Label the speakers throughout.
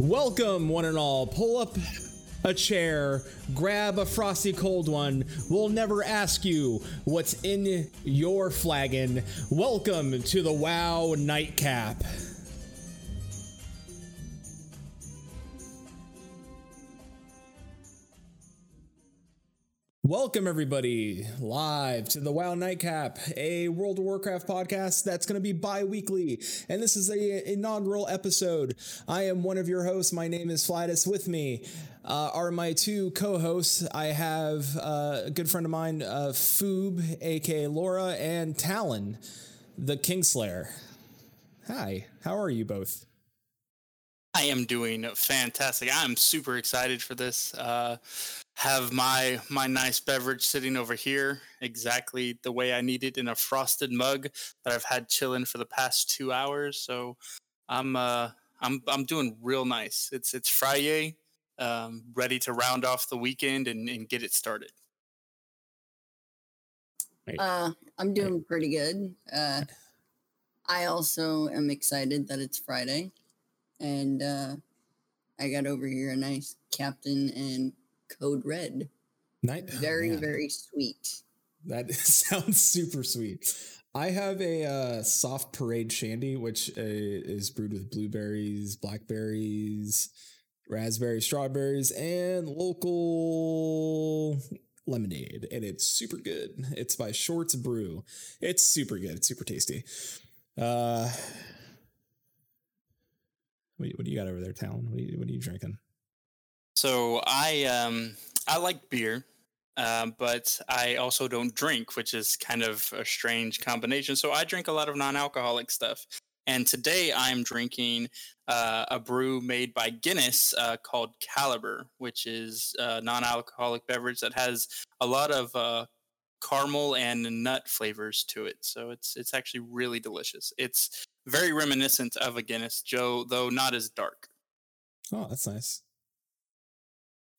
Speaker 1: Welcome, one and all. Pull up a chair, grab a frosty cold one. We'll never ask you what's in your flagon. Welcome to the WoW Nightcap. Welcome, everybody, live to the WoW Nightcap, a World of Warcraft podcast that's going to be bi weekly. And this is a inaugural episode. I am one of your hosts. My name is Flatus. With me uh, are my two co hosts. I have uh, a good friend of mine, uh, Foob, aka Laura, and Talon, the Kingslayer. Hi, how are you both?
Speaker 2: I am doing fantastic. I'm super excited for this. Uh, have my my nice beverage sitting over here, exactly the way I need it in a frosted mug that I've had chilling for the past two hours. So I'm uh, I'm I'm doing real nice. It's it's Friday, um, ready to round off the weekend and, and get it started.
Speaker 3: Uh, I'm doing pretty good. Uh, I also am excited that it's Friday and uh, I got over here a nice Captain and Code Red.
Speaker 1: Night.
Speaker 3: Very, oh, very sweet.
Speaker 1: That sounds super sweet. I have a uh, soft parade shandy, which uh, is brewed with blueberries, blackberries, raspberries, strawberries, and local lemonade, and it's super good. It's by Shorts Brew. It's super good. It's super tasty. Uh, what, what do you got over there, Talon? What what are you drinking?
Speaker 2: So I um I like beer, uh, but I also don't drink, which is kind of a strange combination. So I drink a lot of non-alcoholic stuff. And today I'm drinking uh, a brew made by Guinness uh, called Kaliber, which is a non-alcoholic beverage that has a lot of uh, caramel and nut flavors to it. So it's it's actually really delicious. It's very reminiscent of a Guinness Joe, though not as dark.
Speaker 1: Oh, that's nice.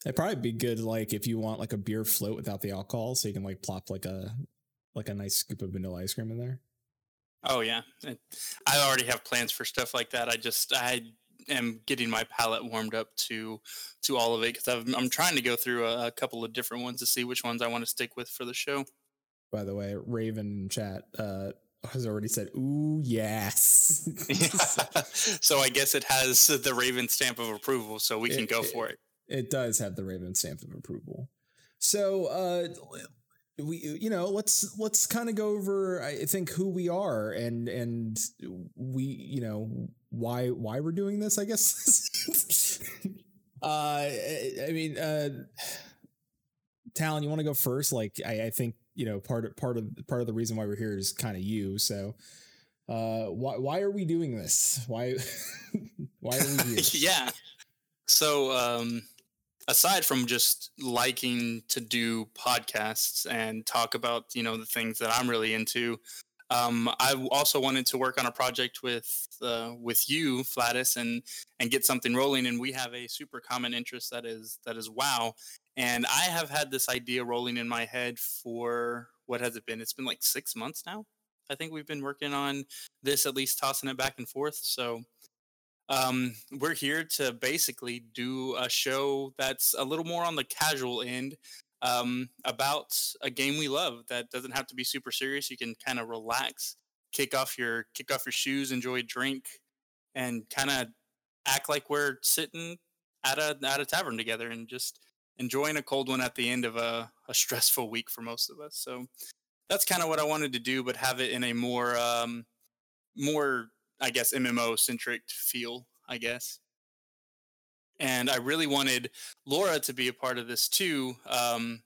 Speaker 1: It'd probably be good, like if you want like a beer float without the alcohol, so you can like plop like a like a nice scoop of vanilla ice cream in there.
Speaker 2: Oh yeah, I already have plans for stuff like that. I just I am getting my palate warmed up to to all of it because I'm I'm trying to go through a, a, couple of different ones to see which ones I want to stick with for the show.
Speaker 1: By the way, Raven chat, uh, has already said, "Ooh, yes."
Speaker 2: so I guess it has the Raven stamp of approval, so we it, can go
Speaker 1: it,
Speaker 2: for it.
Speaker 1: It does have the Raven stamp of approval. So, uh, we, you know, let's let's kind of go over. I think who we are and and we, you know, why why we're doing this. I guess. uh, I mean, uh, Talon, you want to go first? Like, I, I think you know part of part of part of the reason why we're here is kind of you. So uh, why why are we doing this? Why why are we here?
Speaker 2: yeah. So um, aside from just liking to do podcasts and talk about you know the things that I'm really into, um, I also wanted to work on a project with uh, with you, Flatus, and and get something rolling. And we have a super common interest that is that is WoW. And I have had this idea rolling in my head for what has it been? It's been like six months now. I think we've been working on this, at least tossing it back and forth. So um, we're here to basically do a show that's a little more on the casual end um, about a game we love that doesn't have to be super serious. You can kind of relax, kick off your kick off your shoes, enjoy a drink, and kind of act like we're sitting at a at a tavern together and just enjoying a cold one at the end of a, a stressful week for most of us. So that's kind of what I wanted to do, but have it in a more, um, more, I guess, MMO centric feel, I guess. And I really wanted Laura to be a part of this too. Um,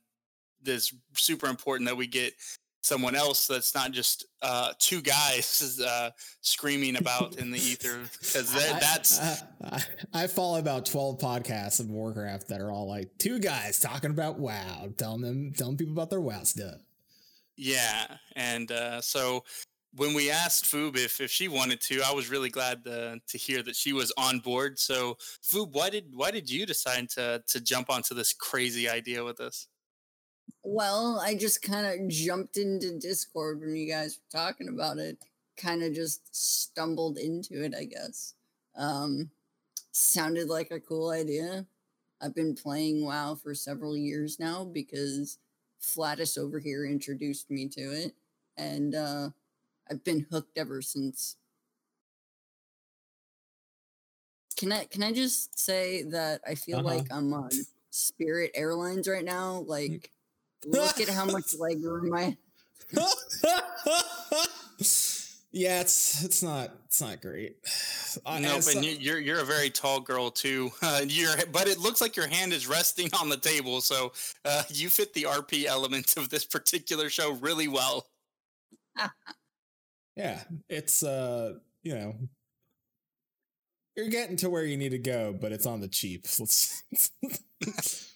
Speaker 2: this super important that we get someone else that's not just uh, two guys uh, screaming about in the ether because that's
Speaker 1: I, I, I, follow about 12 podcasts of warcraft that are all like two guys talking about wow telling them telling people about their wow stuff
Speaker 2: yeah and uh, so when we asked Foob if, if she wanted to, I was really glad to, to hear that she was on board. So, Foob, why did why did you decide to to jump onto this crazy idea with us?
Speaker 3: Well, I just kind of jumped into Discord when you guys were talking about it. Kind of just stumbled into it, I guess. Um, sounded like a cool idea. I've been playing WoW for several years now because Flatus over here introduced me to it, and uh, I've been hooked ever since. Can I can I just say that I feel
Speaker 1: Uh-huh.
Speaker 3: like I'm on Spirit Airlines right now? Like, look at how much legroom I.
Speaker 1: yeah, it's it's not it's not great. I-
Speaker 2: no,
Speaker 1: as-
Speaker 2: but you- you're you're a very tall girl too. Uh, you're, but it looks like your hand is resting on the table, so uh, you fit the RP element of this particular show really well.
Speaker 1: yeah, it's uh, you know, you're getting to where you need to go, but it's on the cheap. Let's.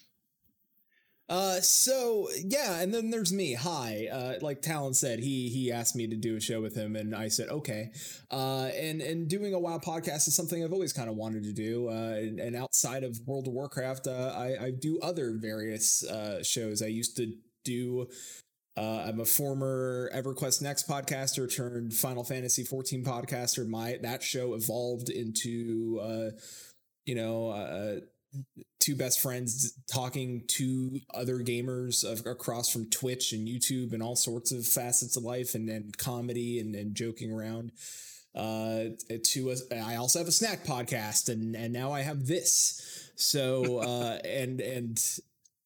Speaker 1: Uh, so yeah, and then there's me. Hi, uh, like Talon said, he he asked me to do a show with him, and I said okay. Uh, and and doing a WoW podcast is something I've always kind of wanted to do. Uh, and, and outside of World of Warcraft, uh, I I do other various uh shows. I used to do. Uh, I'm a former EverQuest Next podcaster turned Final Fantasy 14 podcaster. My that show evolved into, uh, you know, uh, two best friends talking to other gamers of, across from Twitch and YouTube and all sorts of facets of life and, then comedy and, and joking around. Uh, to us, I also have a snack podcast and and now I have this. So uh, and and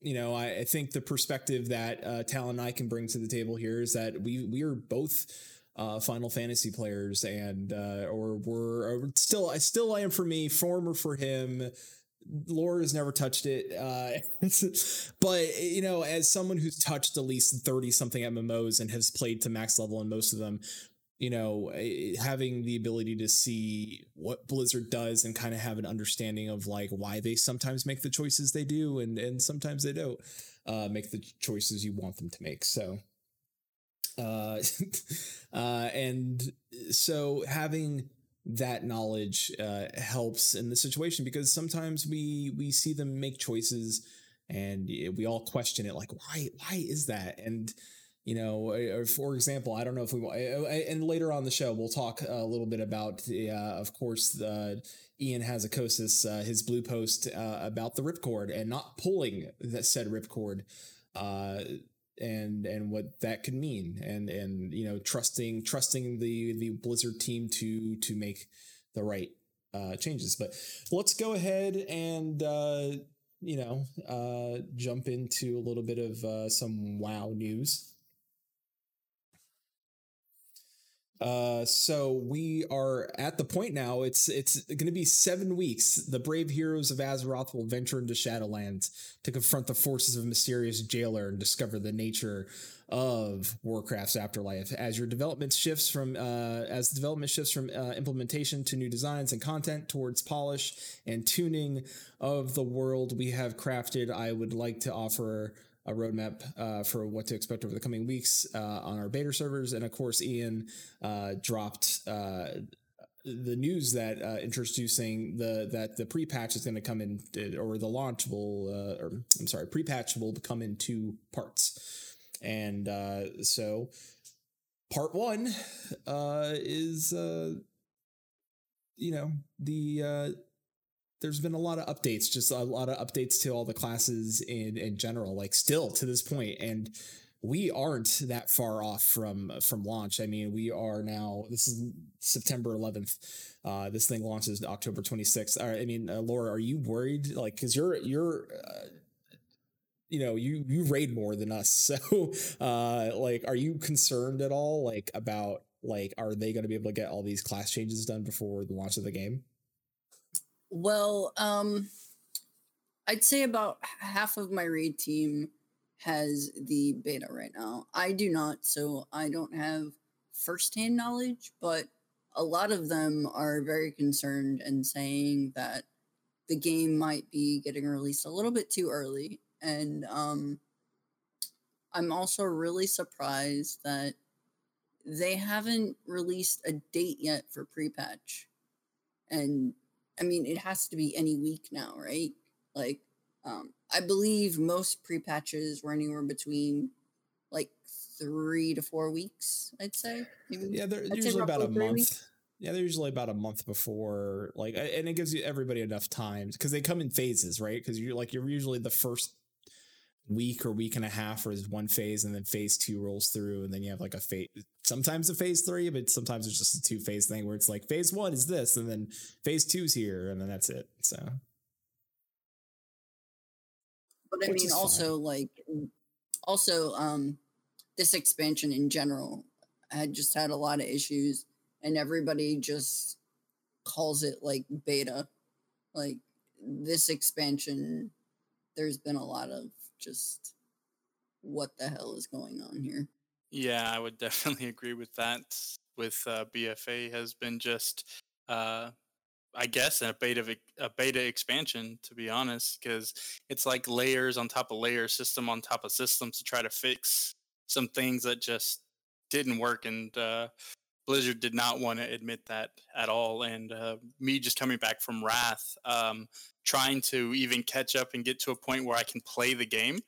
Speaker 1: you know, I, I think the perspective that uh, Tal and I can bring to the table here is that we we are both uh, Final Fantasy players, and uh, or we're or still I still I am for me, former for him. Laura has never touched it, uh, but you know, as someone who's touched at least thirty something MMOs and has played to max level in most of them, you know, eh, having the ability to see what Blizzard does and kind of have an understanding of like why they sometimes make the choices they do and and sometimes they don't uh, make the choices you want them to make. So, uh, uh, and so having that knowledge uh, helps in the situation because sometimes we we see them make choices and we all question it like why why is that and you know for example i don't know if we want and later on the show we'll talk a little bit about the uh, of course uh, ian Hazzikostas uh, his blue post uh, about the ripcord and not pulling that said ripcord uh, and and what that could mean and and you know trusting trusting the the blizzard team to to make the right uh changes. But let's go ahead and uh you know uh jump into a little bit of uh some wow news uh so we are at the point now it's it's going to be seven weeks. The brave heroes of azeroth will venture into shadowlands to confront the forces of a mysterious jailer and discover the nature of warcraft's afterlife. As your development shifts from uh, as development shifts from uh, implementation to new designs and content towards polish and tuning of the world we have crafted i would like to offer a roadmap uh, for what to expect over the coming weeks uh, on our beta servers. And of course, Ian uh, dropped uh, the news that uh, introducing the that the pre-patch is going to come in, or the launch will, uh, or I'm sorry, pre-patch will come in two parts. And so, part one is, you know, the there's been a lot of updates, just a lot of updates to all the classes in in general, like still to this point, and we aren't that far off from from launch. I mean, we are now. This is September 11th. Uh, this thing launches October 26th. I mean, uh, Laura, are you worried? Like, because you're you're. Uh, you know you you raid more than us so uh like are you concerned at all like about like are they going to be able to get all these class changes done before the launch of the game
Speaker 3: well, um, I'd say about half of my raid team has the beta right now. I do not, so I don't have firsthand knowledge, but a lot of them are very concerned and saying that the game might be getting released a little bit too early. And um, I'm also really surprised that they haven't released a date yet for pre patch. And I mean, it has to be any week now, right? Like, um, I believe most pre patches were anywhere between like three to four weeks. I'd say.
Speaker 1: Maybe, yeah, they're I'd usually about a month. Weeks. Yeah, they're usually about a month before, like, and it gives you everybody enough time because they come in phases, right? Because you're like you're usually the first week or week and a half or is one phase, and then phase two rolls through, and then you have like a phase. Sometimes a phase three, but sometimes it's just a two phase thing where it's like phase one is this, and then phase two's here, and then that's it. So,
Speaker 3: but I
Speaker 1: Which
Speaker 3: mean,
Speaker 1: is
Speaker 3: also like, also um, this expansion in general had just had a lot of issues, and everybody just calls it like beta. Like this expansion, there's been a lot of just what the hell is going on here.
Speaker 2: Yeah, I would definitely agree with that. With uh, BFA has been just, uh, I guess, a beta a beta expansion. To be honest, because it's like layers on top of layers, system on top of systems to try to fix some things that just didn't work, and uh, Blizzard did not want to admit that at all. And uh, me just coming back from Wrath, um, trying to even catch up and get to a point where I can play the game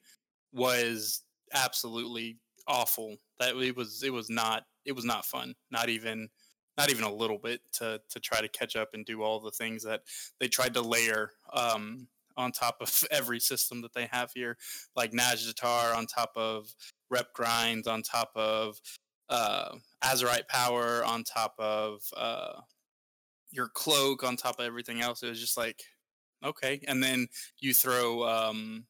Speaker 2: was absolutely awful. That it was it was not it was not fun. Not even not even a little bit to to try to catch up and do all the things that they tried to layer um, on top of every system that they have here, like Nazjatar on top of rep grinds, on top of uh, Azerite power, on top of uh, your cloak, on top of everything else. It was just like okay, and then you throw um,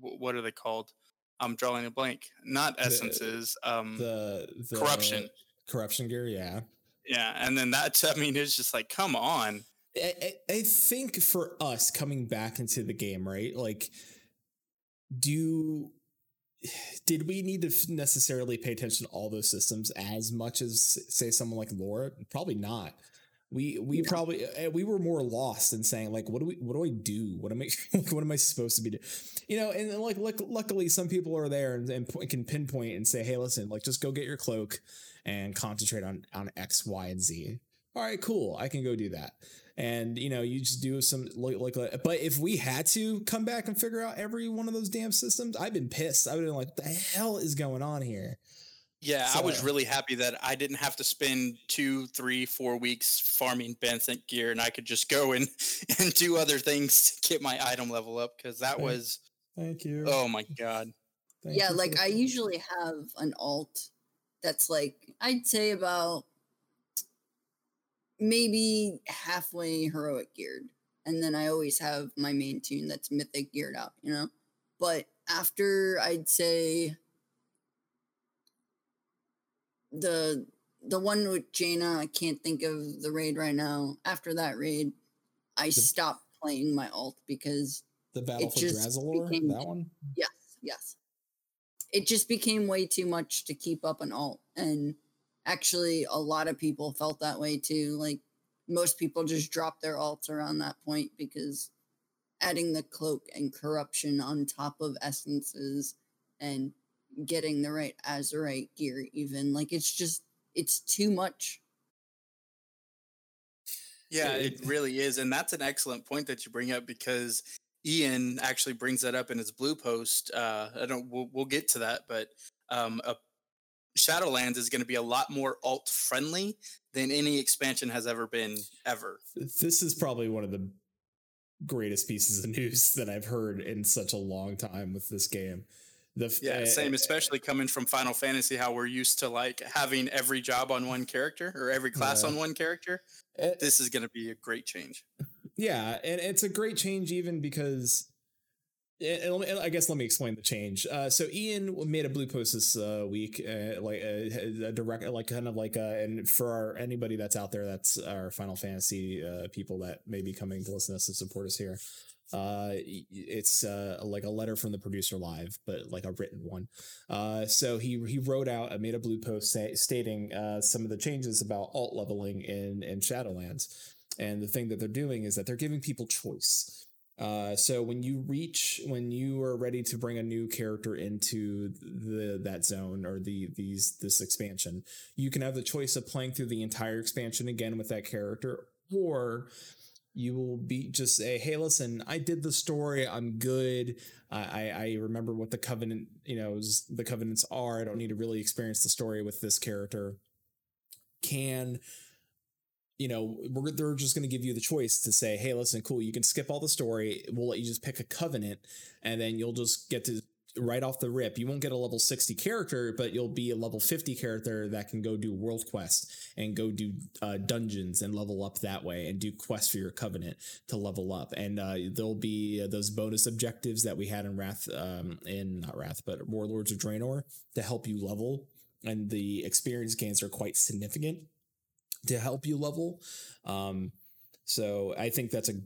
Speaker 2: wh- what are they called? I'm drawing a blank. Not essences. Um,
Speaker 1: the, the
Speaker 2: corruption.
Speaker 1: corruption gear, yeah.
Speaker 2: Yeah, and then that I mean it's just like come on.
Speaker 1: I, I, I think for us coming back into the game, right? Like, do did we need to necessarily pay attention to all those systems as much as say someone like Laura? Probably not. We we
Speaker 3: No.
Speaker 1: probably uh, we were more lost in saying like what do we what do I do? What am I like, what am I supposed to be doing? You know, and like luck, luckily some people are there and, and can pinpoint and say, hey, listen, like just go get your cloak and concentrate on on X, Y, and Z. All right, cool. I can go do that and you know you just do some like, like like- but if we had to come back and figure out every one of those damn systems i've been pissed i've been like what the hell is going on here
Speaker 2: Yeah, I was really happy that I didn't have to spend two, three, four weeks farming Benthic gear, and I could just go and and do other things to get my item level up because that
Speaker 1: Thank-
Speaker 2: was
Speaker 1: thank you
Speaker 2: oh my god.
Speaker 1: Thank
Speaker 3: yeah, like I usually have an alt that's like I'd say about maybe halfway heroic geared. And then I always have my main tune that's mythic geared out, you know? But after I'd say the the one with Jaina, I can't think of the raid right now. After that raid, I stopped playing my alt because
Speaker 1: the battle for
Speaker 3: just
Speaker 1: Dazar'alor,
Speaker 3: became-
Speaker 1: that one
Speaker 3: Yes, yes. It just became way too much to keep up an alt. And actually, a lot of people felt that way too. Like, most people just dropped their alts around that point because adding the cloak and corruption on top of essences and getting the right Azerite gear, even like it's just, it's too much.
Speaker 2: Yeah,
Speaker 1: It-
Speaker 2: it really is, and that's an excellent point that you bring up because Ian actually brings that up in his blue post. Uh, I don't. We'll, we'll get to that, but um, a Shadowlands is going to be a lot more alt friendly than any expansion has ever been ever.
Speaker 1: this is probably one of the greatest pieces of news that i've heard in such a long time with this game the
Speaker 2: Yeah,
Speaker 1: uh,
Speaker 2: same. Especially coming from Final Fantasy, how we're used to like having every job on one character or every class
Speaker 1: Yeah.
Speaker 2: on one character.
Speaker 1: uh,
Speaker 2: This is going to be a great change.
Speaker 1: Yeah, and it's a great change even because. And- and I guess let me explain the change. Uh, so Ian made a blue post this uh, week, uh, like a, a direct, like kind of like, uh, and for our, anybody that's out there, that's our Final Fantasy uh, people that may be coming to listen to us to support us here. Uh, it's uh, like a letter from the producer live, but like a written one. Uh, so he he wrote out, uh, made a blue post say, stating uh, some of the changes about alt leveling in in Shadowlands. And the thing that they're doing is that they're giving people choice. Uh, so when you reach, when you are ready to bring a new character into the that zone or the these this expansion, you can have the choice of playing through the entire expansion again with that character, or you will be just say, "Hey, listen, I did the story. I'm good. I I, remember what the covenant, you know, the covenants are. I don't need to really experience the story with this character." Can you know, we're, they're just going to give you the choice to say, hey, listen, cool, you can skip all the story. We'll let you just pick a covenant, and then you'll just get to right off the rip. You won't get a level 60 character, but you'll be a level 50 character that can go do world quests and go do uh, dungeons and level up that way and do quests for your covenant to level up. And uh, there'll be uh, those bonus objectives that we had in Wrath, um, in not Wrath, but Warlords of Draenor to help you level. And the experience gains are quite significant to help you level. Um, so I think that's a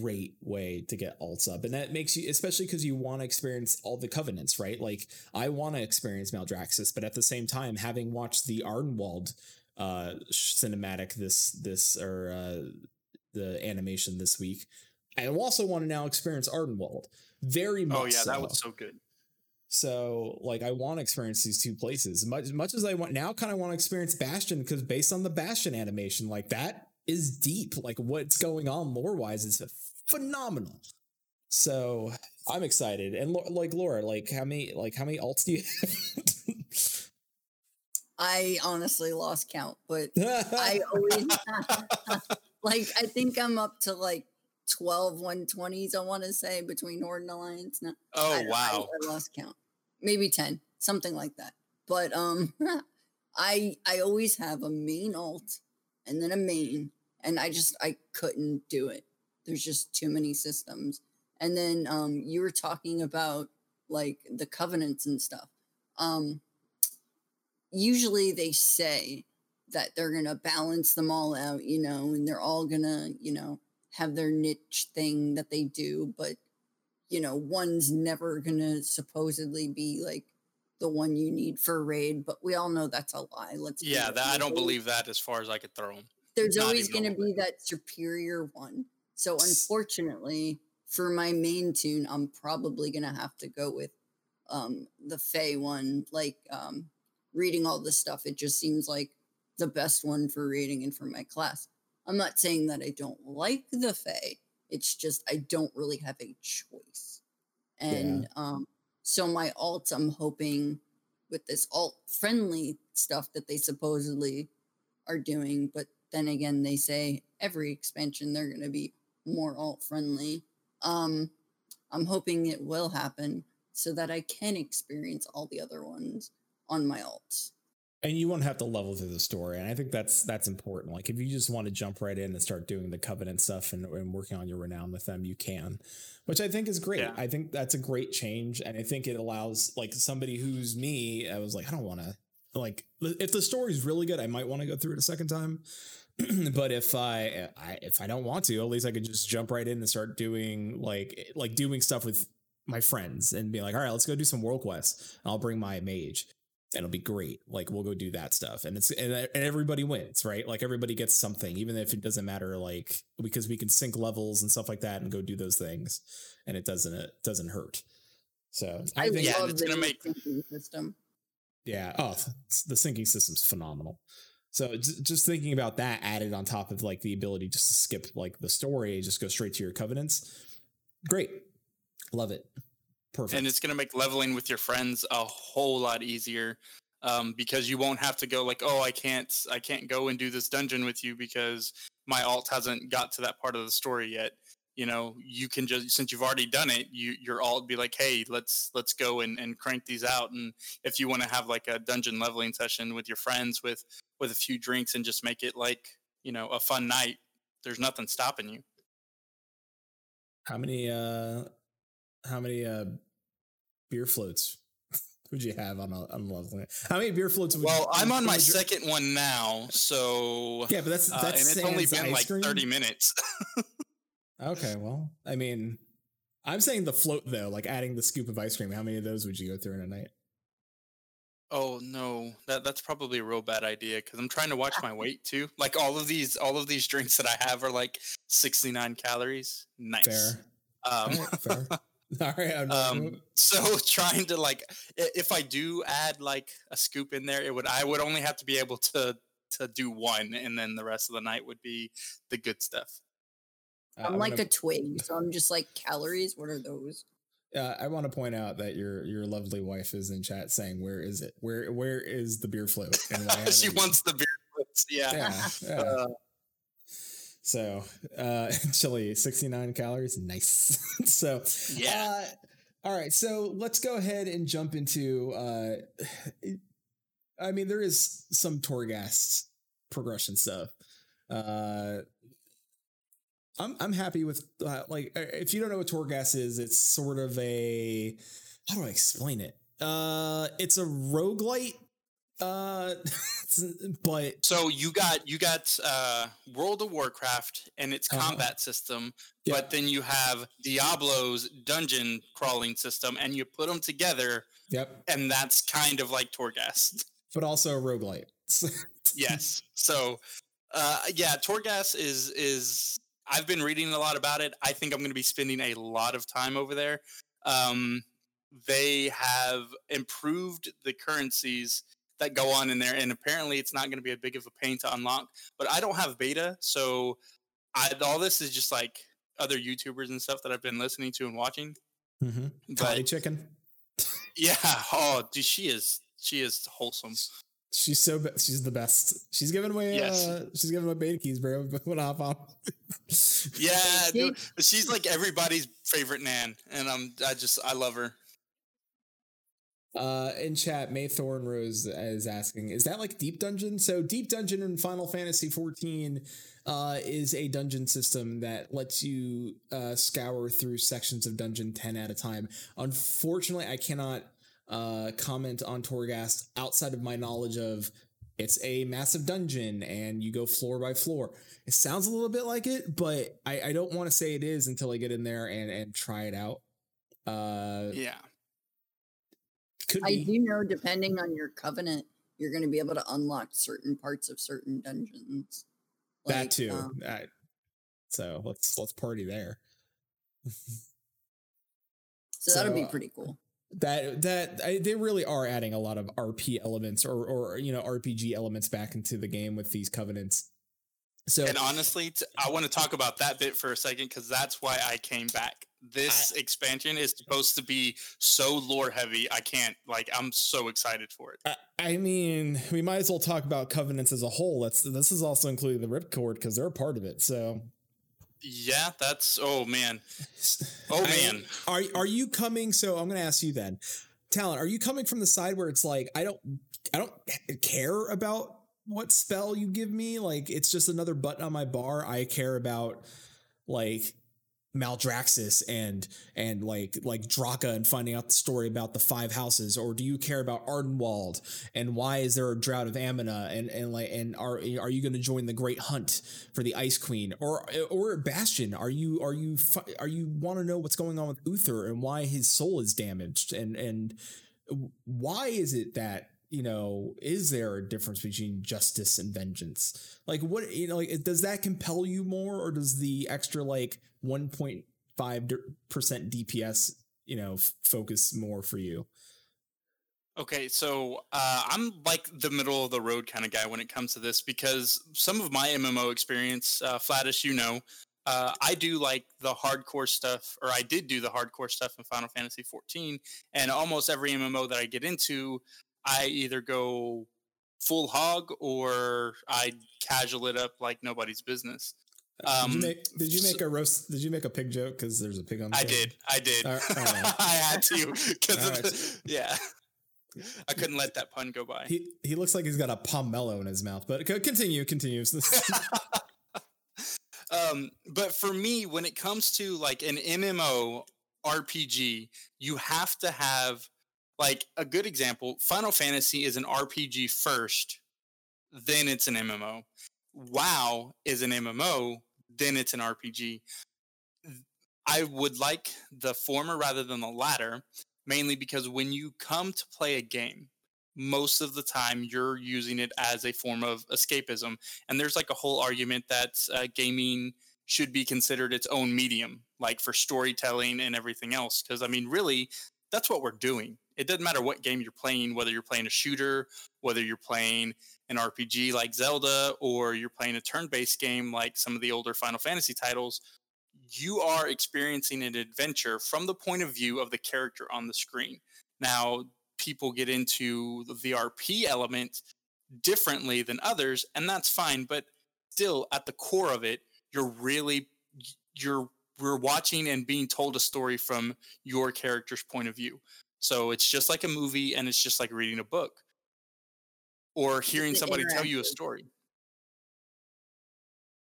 Speaker 1: great way to get alts up. And that makes you, especially because you want to experience all the covenants, right? Like I want to experience Maldraxxus, but at the same time, having watched the Ardenweald uh cinematic this this or uh the animation this week, I also want to now experience Ardenweald. Very much.
Speaker 2: Oh yeah,
Speaker 1: so.
Speaker 2: that was so good.
Speaker 1: So like I want to experience these two places. Much much as I want now kind of want to experience Bastion because based on the Bastion animation, like that is deep. Like what's going on lore wise is phenomenal. So I'm excited. And like Laura, like how many like how many alts do you have?
Speaker 3: I honestly lost count, but I always like I think I'm up to like 12 120s, I want to say, between Horde and Alliance now.
Speaker 2: Oh
Speaker 3: I,
Speaker 2: wow.
Speaker 3: I, I lost count. Maybe 10, something like that. But um I I always have a main alt and then a main and I just I couldn't do it. There's just too many systems. And then um you were talking about like the covenants and stuff. Um usually they say that they're going to balance them all out, you know, and they're all going to, you know, have their niche thing that they do, but you know, one's never going to supposedly be like the one you need for a raid, but we all know that's a lie. Let's
Speaker 2: Yeah, that I don't believe that as far as I could throw them.
Speaker 3: There's
Speaker 2: not
Speaker 3: always going to be that superior one. So unfortunately, for my main tune, I'm probably going to have to go with um the Fey one. Like um reading all this stuff, it just seems like the best one for reading and for my class. I'm not saying that I don't like the Fae. It's just I don't really have a choice. And um so my alt I'm hoping with this alt friendly stuff that they supposedly are doing, but then again they say every expansion they're going to be more alt friendly. Um I'm hoping it will happen so that I can experience all the other ones on my alts.
Speaker 1: And you won't have to level through the story. And i think that's that's important. Like if you just want to jump right in and start doing the covenant stuff and, and working on your renown with them you can which i think is great.
Speaker 2: Yeah.
Speaker 1: i think that's a great change. And i think it allows like somebody who's me i was like i don't want to like if the story's really good i might want to go through it a second time. But if I, I if i don't want to at least i could just jump right in and start doing like like doing stuff with my friends and be like all right let's go do some world quests. I'll bring my mage it'll be great. Like we'll go do that stuff, and it's and, and everybody wins, right? Like everybody gets something, even if it doesn't matter. Like because we can sync levels and stuff like that, and go do those things, and it doesn't it doesn't hurt. So I,
Speaker 3: I
Speaker 1: think
Speaker 2: Yeah,
Speaker 3: love
Speaker 2: it's
Speaker 3: the
Speaker 2: gonna make-
Speaker 3: system.
Speaker 1: yeah. Oh, the syncing system's phenomenal. So just thinking about that added on top of like the ability just to skip like the story, just go straight to your covenants. Great, love it. Perfect.
Speaker 2: and it's going to make leveling with your friends a whole lot easier um, because you won't have to go like oh i can't i can't go and do this dungeon with you because my alt hasn't got to that part of the story yet. You know you can just since you've already done it you your alt be like hey let's let's go and, and crank these out. And if you want to have like a dungeon leveling session with your friends with with a few drinks and just make it like you know a fun night there's nothing stopping you.
Speaker 1: How many uh how many uh beer floats would you have on a on a level? How many beer floats would
Speaker 2: well
Speaker 1: you,
Speaker 2: i'm on my second one now so
Speaker 1: Yeah, but that's
Speaker 2: Uh,
Speaker 1: that's
Speaker 2: and it's only been like
Speaker 1: cream?
Speaker 2: 30 minutes.
Speaker 1: Okay, well, I mean I'm saying the float though, like adding the scoop of ice cream. How many of those would you go through in a night?
Speaker 2: oh no, that that's probably a real bad idea because I'm trying to watch my weight too. Like all of these, all of these drinks that I have are like 69 calories. Nice.
Speaker 1: Fair.
Speaker 2: Um,
Speaker 1: right, fair. All right. I'm,
Speaker 2: um, so trying to like, if I do add like a scoop in there, it would I would only have to be able to to do one, and then the rest of the night would be the good stuff.
Speaker 1: uh,
Speaker 3: I'm
Speaker 1: I
Speaker 3: like
Speaker 1: wanna-
Speaker 3: a twig, so I'm just like calories. What are those?
Speaker 1: Uh, I want to point out that your your lovely wife is in chat saying, "Where is it? Where where is the beer float?" And
Speaker 2: she wants the beer. floats, Yeah.
Speaker 1: Yeah, yeah.
Speaker 2: Uh,
Speaker 1: So, uh, chili, 69 calories. Nice. so,
Speaker 2: Yeah.
Speaker 1: Uh, all right. So let's go ahead and jump into, uh, I mean, there is some Torghast progression stuff. Uh, I'm I'm happy with uh, like uh, if you don't know what Torghast is, it's sort of a how do I explain it? Uh, it's a roguelite uh but
Speaker 2: So you got you got uh, World of Warcraft and its
Speaker 1: Uh-huh.
Speaker 2: combat system,
Speaker 1: Yeah.
Speaker 2: but then you have Diablo's dungeon crawling system, and you put them together,
Speaker 1: yep,
Speaker 2: and that's kind of like Torghast.
Speaker 1: but also a roguelite.
Speaker 2: yes. So, uh, yeah, Torghast is is. I've been reading a lot about it. I think I'm going to be spending a lot of time over there. Um, they have improved the currencies that go on in there, and apparently it's not going to be a big of a pain to unlock. But I don't have beta, so I, all this is just like other YouTubers and stuff that I've been listening to and watching.
Speaker 1: mm-hmm.
Speaker 2: But
Speaker 1: chicken.
Speaker 2: yeah, oh, dude, she is she is wholesome.
Speaker 1: She's so be- she's the best. She's giving away
Speaker 2: Yes.
Speaker 1: uh she's giving away beta keys, bro. I hop on.
Speaker 2: Yeah, dude, she's like everybody's favorite Nan, and I'm I just I love her.
Speaker 1: Uh, in chat, May Thorn Rose is asking, is that like Deep Dungeon? So Deep Dungeon in Final Fantasy 14 uh, is a dungeon system that lets you uh, scour through sections of dungeon 10 at a time. Unfortunately, I cannot uh, comment on Torghast outside of my knowledge of it's a massive dungeon and you go floor by floor. It sounds a little bit like it, but I, I don't want to say it is until I get in there and, and try it out. Uh,
Speaker 2: Yeah,
Speaker 1: could
Speaker 3: I
Speaker 1: be.
Speaker 3: do know, depending on your covenant, you're going to be able to unlock certain parts of certain dungeons.
Speaker 1: that too.
Speaker 3: um,
Speaker 1: I- so let's let's party there.
Speaker 3: so that'll be pretty cool.
Speaker 1: that that I, they really are adding a lot of RP elements or or you know RPG elements back into the game with these covenants. So
Speaker 2: and honestly, t- I want to talk about that bit for a second because that's why I came back. This expansion is supposed to be so lore heavy. I can't like. I'm so excited for it.
Speaker 1: I, I mean, we might as well talk about covenants as a whole. Let's this is also including the Ripcord because they're a part of it. So
Speaker 2: Yeah, that's oh man, oh
Speaker 1: I-
Speaker 2: man.
Speaker 1: Are are you coming? So I'm going to ask you then, Talon. Are you coming from the side where it's like I don't I don't care about what spell you give me? Like it's just another button on my bar. I care about like Maldraxxus and and like like Draka and finding out the story about the five houses, or do you care about Ardenweald? And why is there a drought of anima? And and like and are are you going to join the Great Hunt for the Ice Queen? Or or Bastion? Are you are you are you want to know what's going on with Uther and why his soul is damaged? And and why is it that you know is there a difference between justice and vengeance? Like what you know like does that compel you more or does the extra like 1.5 percent dps you know f- focus more for you?
Speaker 2: Okay, so uh, I'm like the middle of the road kind of guy when it comes to this because some of my MMO experience, uh, Flatus, you know, uh, I do like the hardcore stuff, or I did do the hardcore stuff in Final Fantasy 14, and almost every MMO that I get into, I either go full hog or I casual it up like nobody's business.
Speaker 1: did you
Speaker 2: Um,
Speaker 1: make did you
Speaker 2: so-
Speaker 1: a roast did you make a pig joke because there's a pig on the
Speaker 2: I did, I did,
Speaker 1: right.
Speaker 2: I had to because
Speaker 1: right.
Speaker 2: yeah, I couldn't let that pun go by.
Speaker 1: he he looks like he's got a pomelo in his mouth but continue continue
Speaker 2: um, but for me, when it comes to like an MMO RPG, you have to have like a good example. Final Fantasy is an RPG first, then it's an MMO. WoW is an MMO, then it's an RPG. I would like the former rather than the latter, mainly because when you come to play a game, most of the time you're using it as a form of escapism. And there's like a whole argument that uh, gaming should be considered its own medium, like for storytelling and everything else. Because I mean, really, that's what we're doing. It doesn't matter what game you're playing, whether you're playing a shooter, whether you're playing an RPG like Zelda, or you're playing a turn based game like some of the older Final Fantasy titles. You are experiencing an adventure from the point of view of the character on the screen. Now, people get into the RP element differently than others, and that's fine. But still, at the core of it, you're really you're we're watching and being told a story from your character's point of view. So it's just like a movie and it's just like reading a book or hearing somebody tell you a story.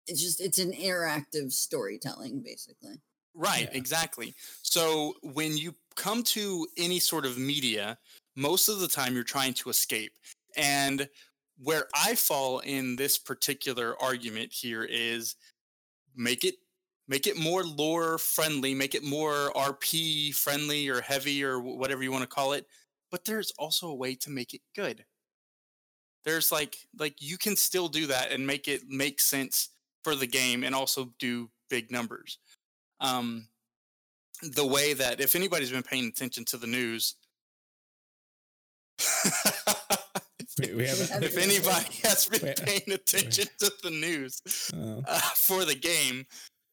Speaker 3: It's just it's an interactive storytelling basically.
Speaker 2: Right, yeah. exactly. So when you come to any sort of media, most of the time you're trying to escape. And where I fall in this particular argument here is make it make it more lore friendly, make it more RP friendly or heavy or whatever you want to call it. But there's also a way to make it good. There's like like you can still do that and make it make sense for the game and also do big numbers. Um, the way that if anybody's been paying attention to the news, we if anybody has been paying attention to the news oh. uh, for the game,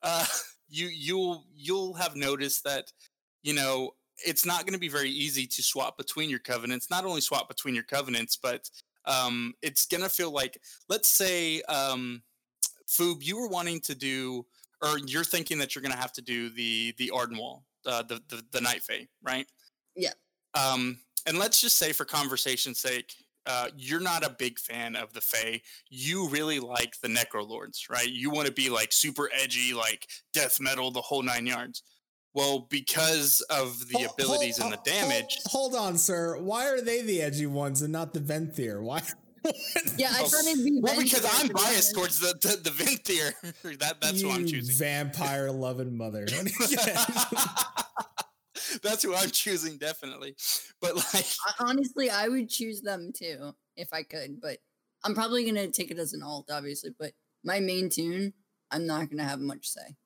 Speaker 2: uh, you you'll you'll have noticed that you know it's not going to be very easy to swap between your covenants. Not only swap between your covenants, but um, it's going to feel like let's say um, Foob, you were wanting to do, or you're thinking that you're going to have to do the the Ardenweald, uh, the the the Night Fae, right?
Speaker 3: Yeah.
Speaker 2: Um, and let's just say, for conversation's sake, uh, you're not a big fan of the Fae. You really like the Necrolords, right? You want to be like super edgy, like death metal, the whole nine yards. Well, because of the hold, abilities hold, and the damage.
Speaker 1: Hold, hold, on, sir. Why are they the edgy ones and not the Venthyr? Why?
Speaker 3: yeah, I oh, thought it'd be
Speaker 2: well because I'm biased towards the the, the Venthyr. that that's you who I'm choosing.
Speaker 1: Vampire loving mother.
Speaker 2: that's who I'm choosing definitely. But like
Speaker 3: honestly, I would choose them too if I could, but I'm probably gonna take it as an alt, obviously. But my main tune, I'm not gonna have much say.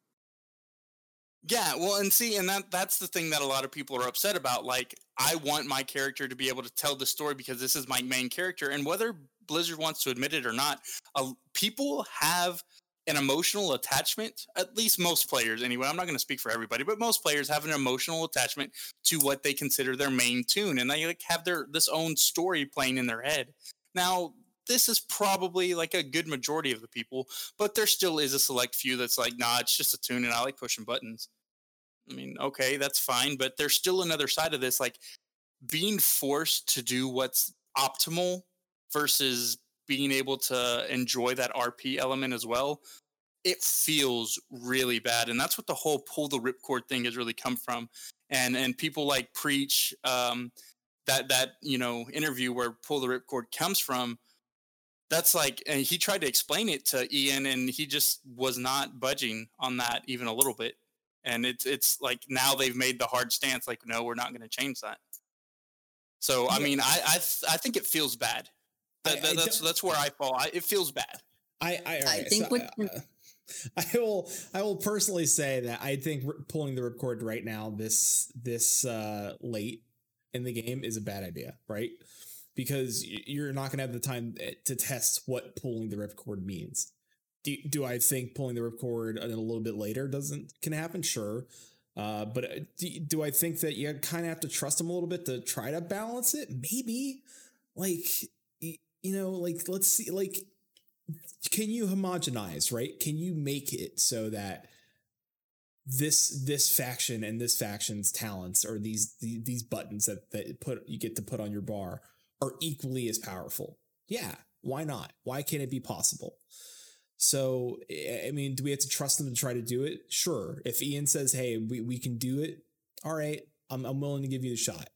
Speaker 2: Yeah, well, and see, and that that's the thing that a lot of people are upset about. Like, I want my character to be able to tell the story because this is my main character, and whether Blizzard wants to admit it or not, uh, people have an emotional attachment at least most players anyway i'm not going to speak for everybody but most players have an emotional attachment to what they consider their main tune and they like have their this own story playing in their head. Now this is probably like a good majority of the people but there still is a select few that's like nah it's just a tune and i like pushing buttons. I mean okay that's fine but there's still another side of this like being forced to do what's optimal versus being able to enjoy that RP element as well, it feels really bad. And that's what the whole pull the ripcord thing has really come from. And and people like preach um, that that you know interview where pull the ripcord comes from. That's like, and he tried to explain it to Ian, and he just was not budging on that even a little bit. And it's it's like now they've made the hard stance, like no, we're not going to change that. So I mean, I I, th- I think it feels bad that, that, that's that's where I fall. I, it feels bad.
Speaker 1: I I, I think so, uh, I will I will personally say that I think pulling the ripcord right now this this uh, late in the game is a bad idea, right? Because you're not going to have the time eh, to test what pulling the ripcord means. Do, do I think pulling the ripcord a little bit later doesn't can happen? Sure. Uh, but uh, do, do I think that you kind of have to trust them a little bit to try to balance it? Maybe. Like you know, like let's see, like, can you homogenize, right? Can you make it so that this this faction and this faction's talents or these the, these buttons that that put you get to put on your bar are equally as powerful? Yeah, why not? Why can't it be possible? So, I mean, do we have to trust them to try to do it? Sure. If Ian says, "Hey, we, we can do it," all right, I'm I'm willing to give you the shot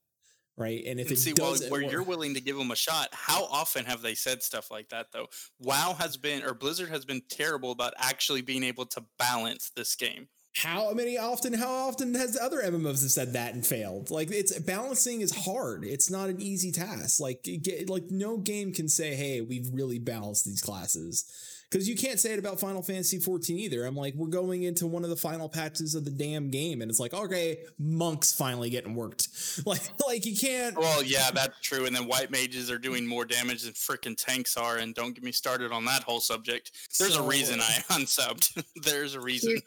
Speaker 1: right? And if and it see, does,
Speaker 2: well, where you're willing to give them a shot, how often have they said stuff like that though? WoW has been, or Blizzard has been terrible about actually being able to balance this game.
Speaker 1: How many often? How often has other MMOs have said that and failed? Like it's balancing is hard. It's not an easy task. Like get, like no game can say, "Hey, we've really balanced these classes." Because you can't say it about Final Fantasy 14 either. I'm like, we're going into one of the final patches of the damn game, and it's like, okay, monks finally getting worked. Like, like you can't.
Speaker 2: Well, yeah, that's true. And then white mages are doing more damage than freaking tanks are, and don't get me started on that whole subject. There's so, a reason I unsubbed. There's a reason.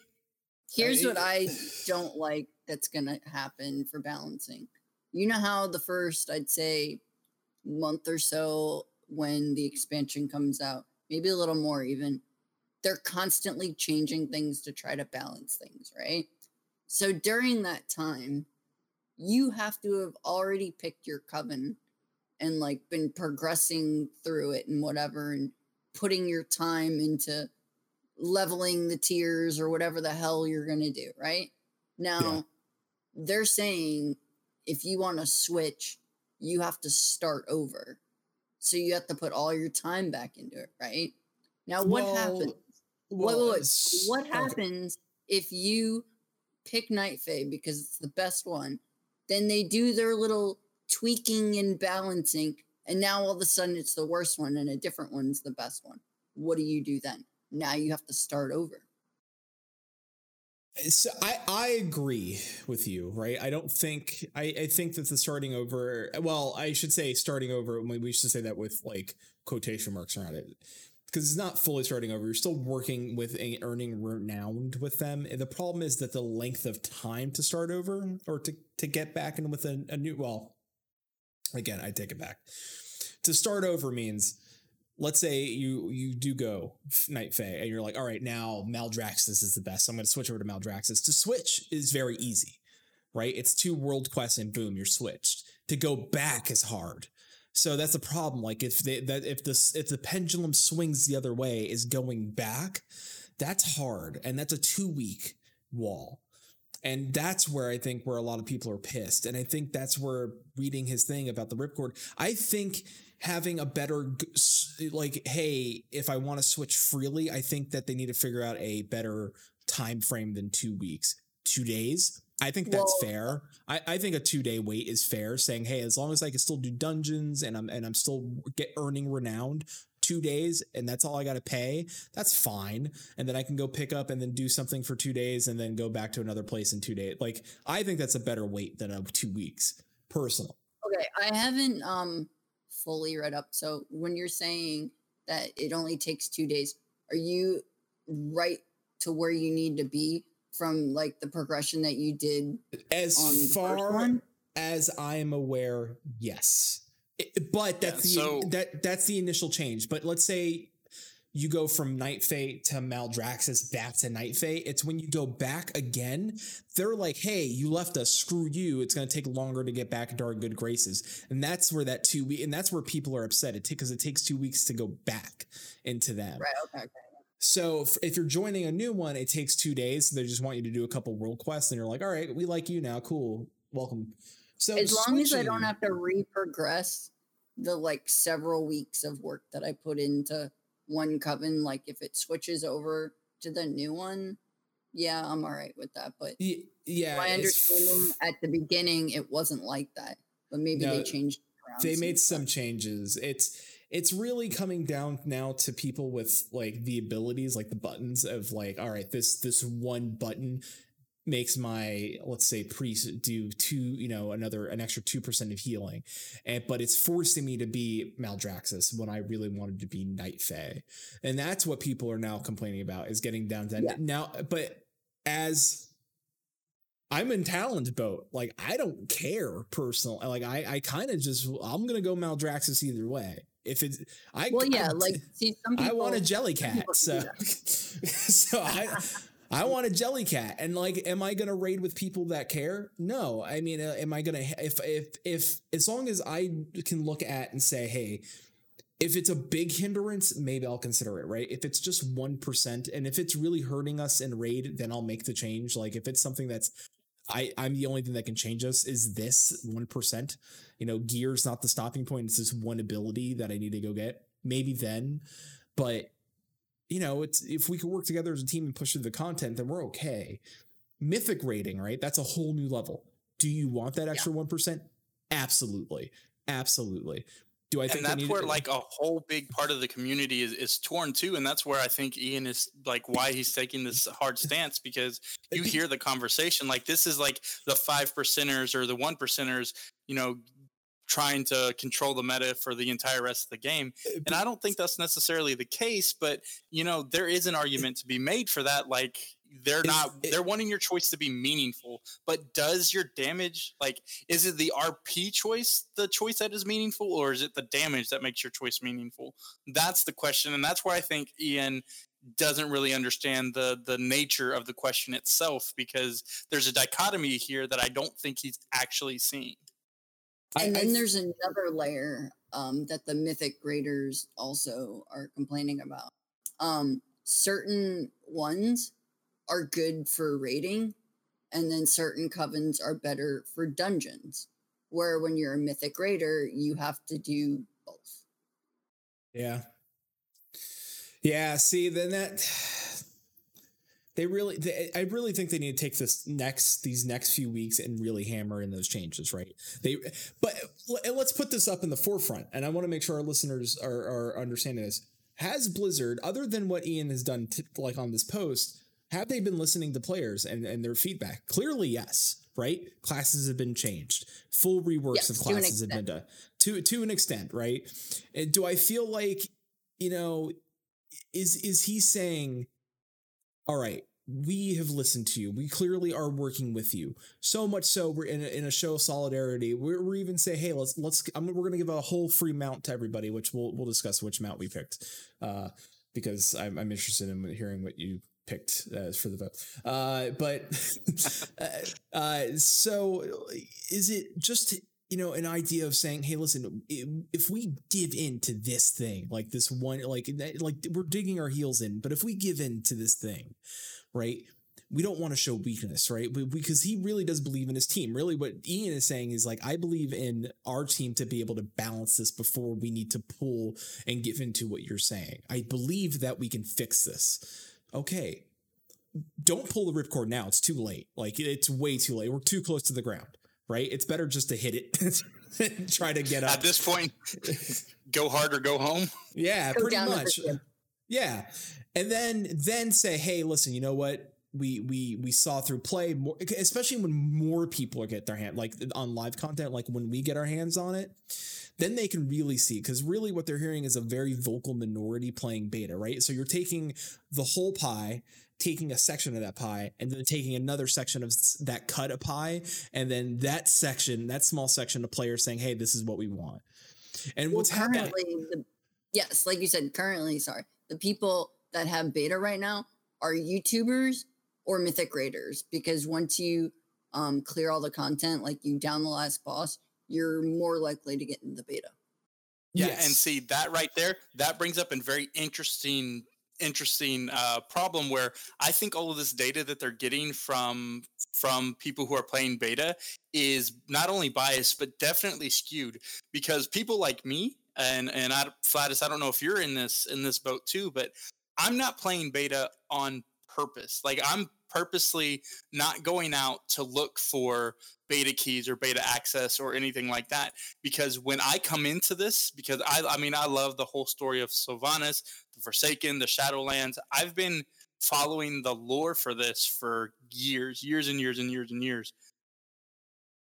Speaker 3: Here, here's what I don't like that's gonna happen for balancing. You know how the first, I'd say, month or so when the expansion comes out maybe a little more even. they're constantly changing things to try to balance things, right? So during that time, you have to have already picked your coven and like been progressing through it and whatever and putting your time into leveling the tiers or whatever the hell you're going to do, right? Now, yeah. they're saying if you want to switch, you have to start over. So you have to put all your time back into it, right? Now, what well, happens? Well, what, what happens if you pick Night Fae because it's the best one? Then they do their little tweaking and balancing, and now all of a sudden it's the worst one and a different one's the best one. What do you do then? Now you have to start over.
Speaker 1: So I, I agree with you, right? I don't think I, I think that the starting over well, I should say starting over, we should say that with like quotation marks around it. Because it's not fully starting over. You're still working with a, earning renowned with them. And the problem is that the length of time to start over or to, to get back in with a, a new well, again, I take it back. To start over means let's say you you do go Night Fae and you're like, all right, now Maldraxxus is the best. So I'm going to switch over to Maldraxxus. To switch is very easy, right? It's two world quests and boom, you're switched. To go back is hard. So that's the problem. Like if they, that if this if the pendulum swings the other way is going back, that's hard, and that's a two week wall. And that's where I think where a lot of people are pissed. And I think that's where reading his thing about the ripcord, I think having a better like hey if i want to switch freely i think that they need to figure out a better time frame than two weeks. Two days? I think that's well, fair. I, I think a two day wait is fair saying hey as long as i can still do dungeons and i'm and i'm still get earning renowned two days and that's all i got to pay that's fine. And then i can go pick up and then do something for two days and then go back to another place in two days. Like i think that's a better wait than a two weeks personal.
Speaker 3: Okay i haven't um fully read up. So when you're saying that it only takes two days, are you right to where you need to be from like the progression that you did?
Speaker 1: As far as I am aware, yes. It, but that's yeah, the so, that that's the initial change. But let's say you go from Night Fae to Maldraxxus back to Night Fae. It's when you go back again, they're like, hey, you left us, screw you. It's going to take longer to get back into our good graces. And that's where that two week, and that's where people are upset. It because it takes two weeks to go back into them.
Speaker 3: Right. Okay. okay.
Speaker 1: So if, if, you're joining a new one, it takes two days. They just want you to do a couple world quests, and you're like, all right, we like you now. Cool. Welcome.
Speaker 3: So as long switching, as I don't have to re-progress the like several weeks of work that I put into one coven like if it switches over to the new one yeah i'm all right with that but
Speaker 1: yeah
Speaker 3: my understanding at the beginning it wasn't like that but maybe no, they changed
Speaker 1: they made some changes. It's it's really coming down now to people with like the abilities like the buttons of like all right this this one button makes my let's say priest do two you know another an extra 2% of healing and but it's forcing me to be maldraxxus when i really wanted to be night fae and that's what people are now complaining about is getting down to yeah. now but as I'm in talent boat. Like I don't care personal. Like I, I kind of just I'm gonna go Maldraxxus either way. If it's I
Speaker 3: well yeah
Speaker 1: I,
Speaker 3: like see some people,
Speaker 1: I want a Jellycat so so I I want a jelly cat. and like, am I gonna raid with people that care? No. I mean, uh, am I gonna if if if as long as I can look at and say, hey, if it's a big hindrance, maybe I'll consider it, right? If it's just one percent, and if it's really hurting us in raid, then I'll make the change. Like if it's something that's I, I'm the only thing that can change us is this one percent. You know, gear's not the stopping point. It's this one ability that I need to go get. Maybe then, but you know, it's if we could work together as a team and push through the content, then we're okay. Mythic rating, right? That's a whole new level. Do you want that extra one yeah. Absolutely, absolutely. Do I think
Speaker 2: and that's where to- like a whole big part of the community is, is torn too, and that's where I think Ian is like why he's taking this hard stance because you hear the conversation like this is like the five percenters or the one percenters, you know, trying to control the meta for the entire rest of the game. Uh, and I don't think that's necessarily the case, but you know, there is an argument to be made for that. Like they're not they're wanting your choice to be meaningful, but does your damage like is it the RP choice the choice that is meaningful, or is it the damage that makes your choice meaningful? That's the question, and that's where I think Ian doesn't really understand the the nature of the question itself because there's a dichotomy here that I don't think he's actually seeing.
Speaker 3: And I, then I, there's another layer um, that the mythic graders also are complaining about. Um, certain ones are good for raiding, and then certain covens are better for dungeons. Where when you're a mythic raider, you have to do both.
Speaker 1: Yeah. Yeah. See, then that they really they, i really think they need to take this next these next few weeks and really hammer in those changes right? They but let's put this up in the forefront and i want to make sure our listeners are, are understanding this. Has blizzard other than what ian has done t- like on this post have they been listening to players and, and their feedback? Clearly yes right? Classes have been changed. Full reworks yes, of classes have been done. To to an extent right? And do i feel like you know is is he saying all right, we have listened to you. We clearly are working with you. So much so we're in a, in a show of solidarity. We're, we're even say, hey, let's let's. I'm, we're to give a whole free mount to everybody, which we'll we'll discuss which mount we picked, uh, because I'm, I'm interested in hearing what you picked uh, for the vote. Uh, but uh, uh, so is it just you know an idea of saying hey listen if we give in to this thing like this one like like we're digging our heels in but if we give in to this thing right we don't want to show weakness right because he really does believe in his team. Really what ian is saying is like i believe in our team to be able to balance this before we need to pull and give into what you're saying. I believe that we can fix this. Okay don't pull the ripcord now it's too late. Like it's way too late. We're too close to the ground right? It's better just to hit it try to get up.
Speaker 2: At this point, go hard or go home.
Speaker 1: Yeah, go pretty much. Yeah. And then then say, hey, listen, you know what? We we we saw through play more, especially when more people get their hand like on live content, like when we get our hands on it, then they can really see because really what they're hearing is a very vocal minority playing beta, right? So you're taking the whole pie taking a section of that pie and then taking another section of that cut of pie and then that section that small section of players saying hey this is what we want and well, what's happening the,
Speaker 3: yes like you said currently sorry the people that have beta right now are youtubers or mythic raiders because once you um, clear all the content like you down the last boss you're more likely to get in the beta
Speaker 2: yeah yes. and see that right there that brings up a very interesting interesting uh, problem where I think all of this data that they're getting from from people who are playing beta is not only biased but definitely skewed because people like me and and I Flatus I don't know if you're in this in this boat too but I'm not playing beta on purpose. Like I'm purposely not going out to look for beta keys or beta access or anything like that because when I come into this because I I mean I love the whole story of Sylvanas the Forsaken, the Shadowlands. I've been following the lore for this for years, years and years and years and years.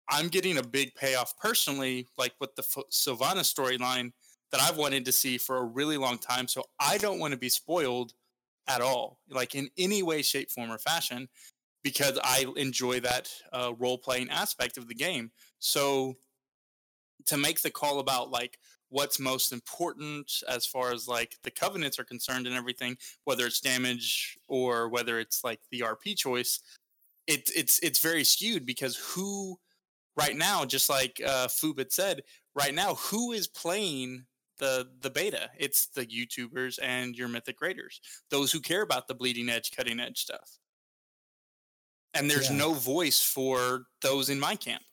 Speaker 2: I'm getting a big payoff personally, like with the F- Sylvana storyline that I've wanted to see for a really long time. So I don't want to be spoiled at all, like in any way, shape, form, or fashion, because I enjoy that uh, role playing aspect of the game. So to make the call about like what's most important as far as like the covenants are concerned and everything, whether it's damage or whether it's like the RP choice, it, it's it's very skewed because who right now, just like uh, Fubit said, right now, who is playing the the beta? It's the YouTubers and your mythic raiders, those who care about the bleeding edge, cutting edge stuff. And there's yeah. no voice for those in my camp.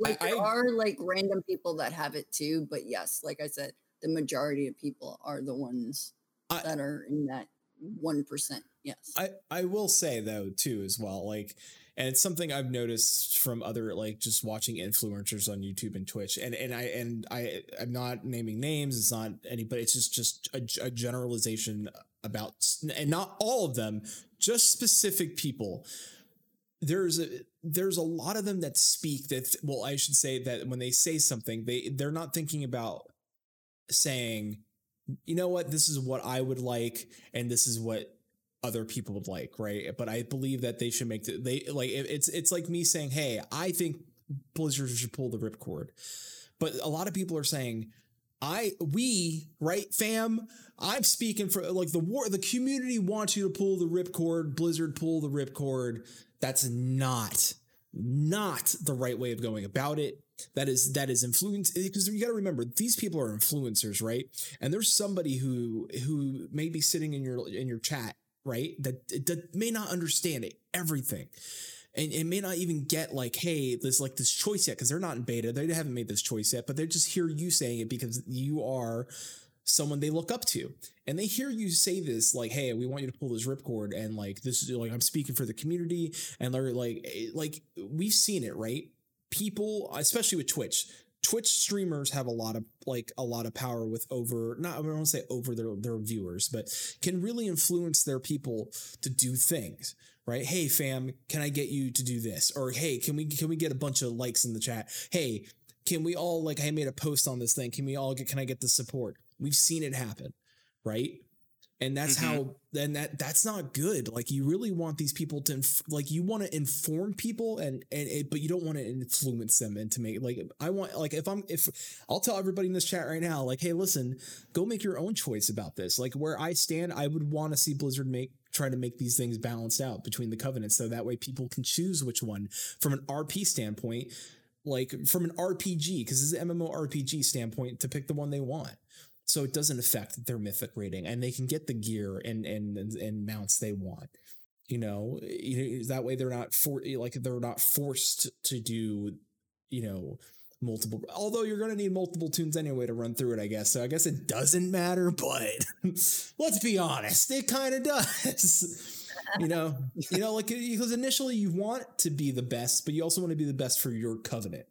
Speaker 3: Like I, there are like random people that have it too, but yes, like I said, the majority of people are the ones I, that are in that one percent. Yes.
Speaker 1: I I will say though too as well, like, and it's something I've noticed from other like just watching influencers on YouTube and Twitch, and and I and I I'm not naming names. It's not anybody. It's just just a, a generalization about, and not all of them, just specific people there's a there's a lot of them that speak that well i should say that when they say something they they're not thinking about saying you know what this is what i would like and this is what other people would like right but i believe that they should make the, they like it's it's like me saying hey i think blizzard should pull the ripcord but a lot of people are saying I we right fam. I'm speaking for like the war. The community wants you to pull the ripcord. Blizzard pull the ripcord. That's not not the right way of going about it. That is that is influence because you got to remember these people are influencers, right? And there's somebody who who may be sitting in your in your chat, right? That that may not understand it, everything and it may not even get like, hey, there's like this choice yet because they're not in beta. They haven't made this choice yet, but they just hear you saying it because you are someone they look up to and they hear you say this like hey we want you to pull this ripcord and like this is like i'm speaking for the community and they're like eh, like we've seen it right people especially with twitch twitch streamers have a lot of like a lot of power with over not i don't want to say over their, their viewers but can really influence their people to do things right? Hey fam, can I get you to do this? Or hey, can we can we get a bunch of likes in the chat? Hey, can we all like I made a post on this thing. Can we all get can I get the support? We've seen it happen, right? and that's mm-hmm. how then that that's not good like you really want these people to inf- like you want to inform people and and it, but you don't want to influence them into to make like i want like if i'm if i'll tell everybody in this chat right now like hey listen go make your own choice about this like where i stand i would want to see blizzard make try to make these things balanced out between the covenants so that way people can choose which one from an rp standpoint like from an rpg because it's an mmorpg standpoint to pick the one they want so it doesn't affect their mythic rating and they can get the gear and and and mounts they want you know? That way they're not for like they're not forced to do you know multiple although you're going to need multiple toons anyway to run through it i guess. So i guess it doesn't matter but let's be honest it kind of does you know? You know like because initially you want to be the best but you also want to be the best for your covenant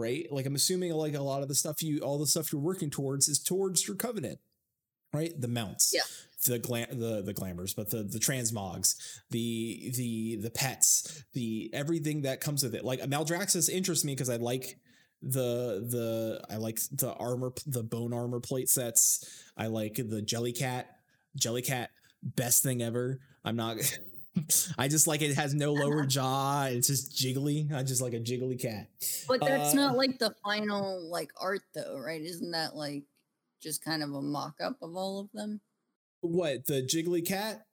Speaker 1: right? Like I'm assuming like a lot of the stuff you all the stuff you're working towards is towards your covenant, right? The mounts.
Speaker 3: Yeah.
Speaker 1: The glam the the glamours, but the the transmogs, the the the pets, the everything that comes with it. Like Maldraxxus interests me because I like the the I like the armor the bone armor plate sets. I like the Jellycat. Jellycat best thing ever. I'm not I just like it has no lower jaw. It's just jiggly. I just like a jiggly cat.
Speaker 3: But that's uh, not like the final like art though, right? Isn't that like just kind of a mock up of all of them?
Speaker 1: What the jiggly cat,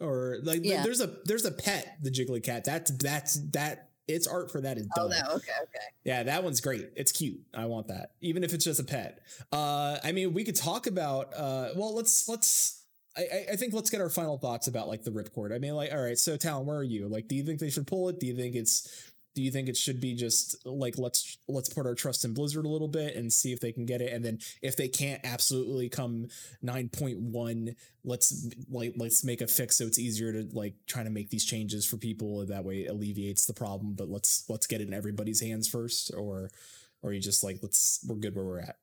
Speaker 1: or like yeah. there's a there's a pet the jiggly cat. That's that's that its art for that is
Speaker 3: done. Oh, no, okay, okay.
Speaker 1: Yeah, that one's great. It's cute. I want that, even if it's just a pet. Uh, I mean, we could talk about. Uh, well, let's let's I, I think let's get our final thoughts about like the ripcord. I mean, like, all right, so Talon, where are you? Like, do you think they should pull it? Do you think it's do you think it should be just like let's let's put our trust in Blizzard a little bit and see if they can get it, and then if they can't absolutely come nine point one, let's like let's make a fix so it's easier to like try to make these changes for people. That way, it alleviates the problem. But let's let's get it in everybody's hands first, or or you just like let's we're good where we're at.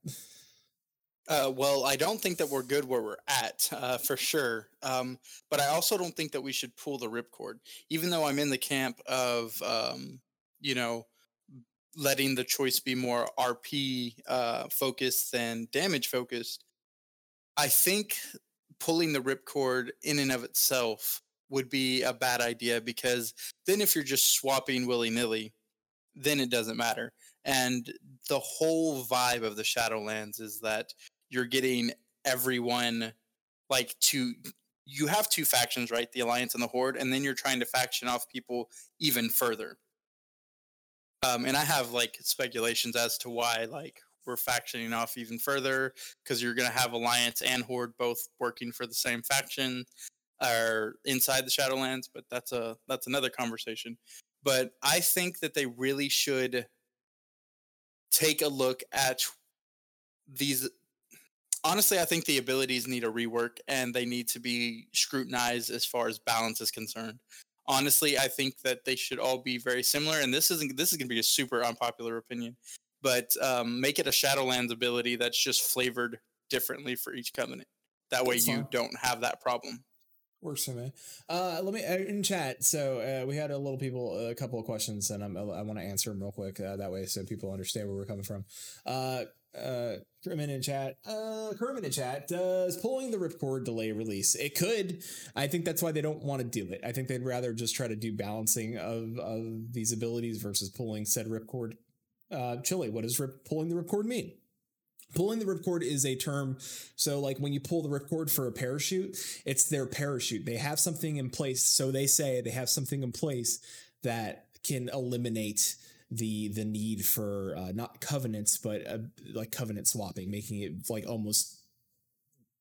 Speaker 2: Uh, well, I don't think that we're good where we're at uh, for sure. Um, but I also don't think that we should pull the ripcord, even though I'm in the camp of, um, you know, letting the choice be more RP uh, focused than damage focused. I think pulling the ripcord in and of itself would be a bad idea because then if you're just swapping willy nilly, then it doesn't matter. And the whole vibe of the Shadowlands is that you're getting everyone like to you have two factions, right? The Alliance and the Horde, and then you're trying to faction off people even further. Um, and I have like speculations as to why like we're factioning off even further because you're going to have Alliance and Horde both working for the same faction or inside the Shadowlands, but that's a that's another conversation. But I think that they really should take a look at these honestly, I think the abilities need a rework and they need to be scrutinized as far as balance is concerned. Honestly, I think that they should all be very similar, and this isn't this is going to be a super unpopular opinion, but um, make it a Shadowlands ability that's just flavored differently for each covenant. That way, that's you fine. don't have that problem.
Speaker 1: Works for me. Uh, let me uh, in chat. So uh, we had a little people, a couple of questions, and I'm, i want to answer them real quick. Uh, that way, so people understand where we're coming from. Uh, Kermit in chat. Uh, Kermit in chat. Does pulling the ripcord delay release? It could. I think that's why they don't want to do it. I think they'd rather just try to do balancing of of these abilities versus pulling said ripcord. Uh, Chili, what does rip, pulling the ripcord mean? Pulling the ripcord is a term. So, like when you pull the ripcord for a parachute, it's their parachute. They have something in place. So they say they have something in place that can eliminate the the need for uh, not covenants, but uh, like covenant swapping, making it like almost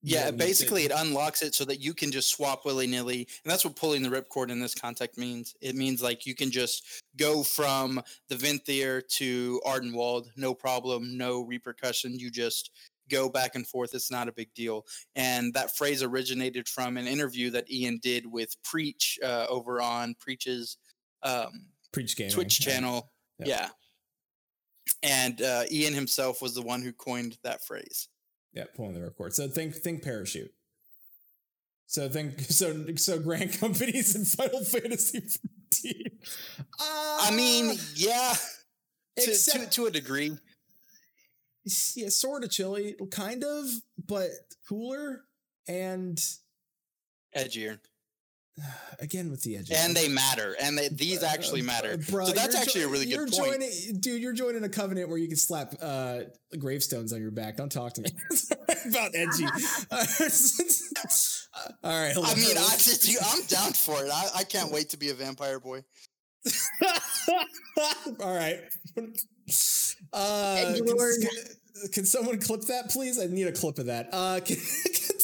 Speaker 2: yeah, basically it unlocks it so that you can just swap willy nilly, and that's what pulling the ripcord in this context means. It means like you can just go from the Venthyr to Ardenweald, no problem, no repercussion. You just go back and forth. It's not a big deal. And that phrase originated from an interview that Ian did with Preach uh, over on Preach's um,
Speaker 1: Preach Gaming
Speaker 2: Twitch channel. Yeah. yeah. And uh, Ian himself was the one who coined that phrase.
Speaker 1: Yeah, pulling the ripcord. So think think parachute. So think so so Grand companies in Final Fantasy 15. Uh,
Speaker 2: I mean, yeah. To, except, to, to a degree.
Speaker 1: Yeah, sort of Chili, kind of, but cooler and
Speaker 2: edgier.
Speaker 1: again with the edge
Speaker 2: and they matter and they, these uh, actually matter. bro, so that's actually jo- a really good
Speaker 1: you're
Speaker 2: point.
Speaker 1: joining, dude you're joining a covenant where you can slap uh, gravestones on your back. Don't talk to me about edgy. All right
Speaker 2: i mean I, just, i'm down for it. I, I can't wait to be a vampire boy.
Speaker 1: All right. Uh, can, can, someone clip that please? I need a clip of that. Uh, can, can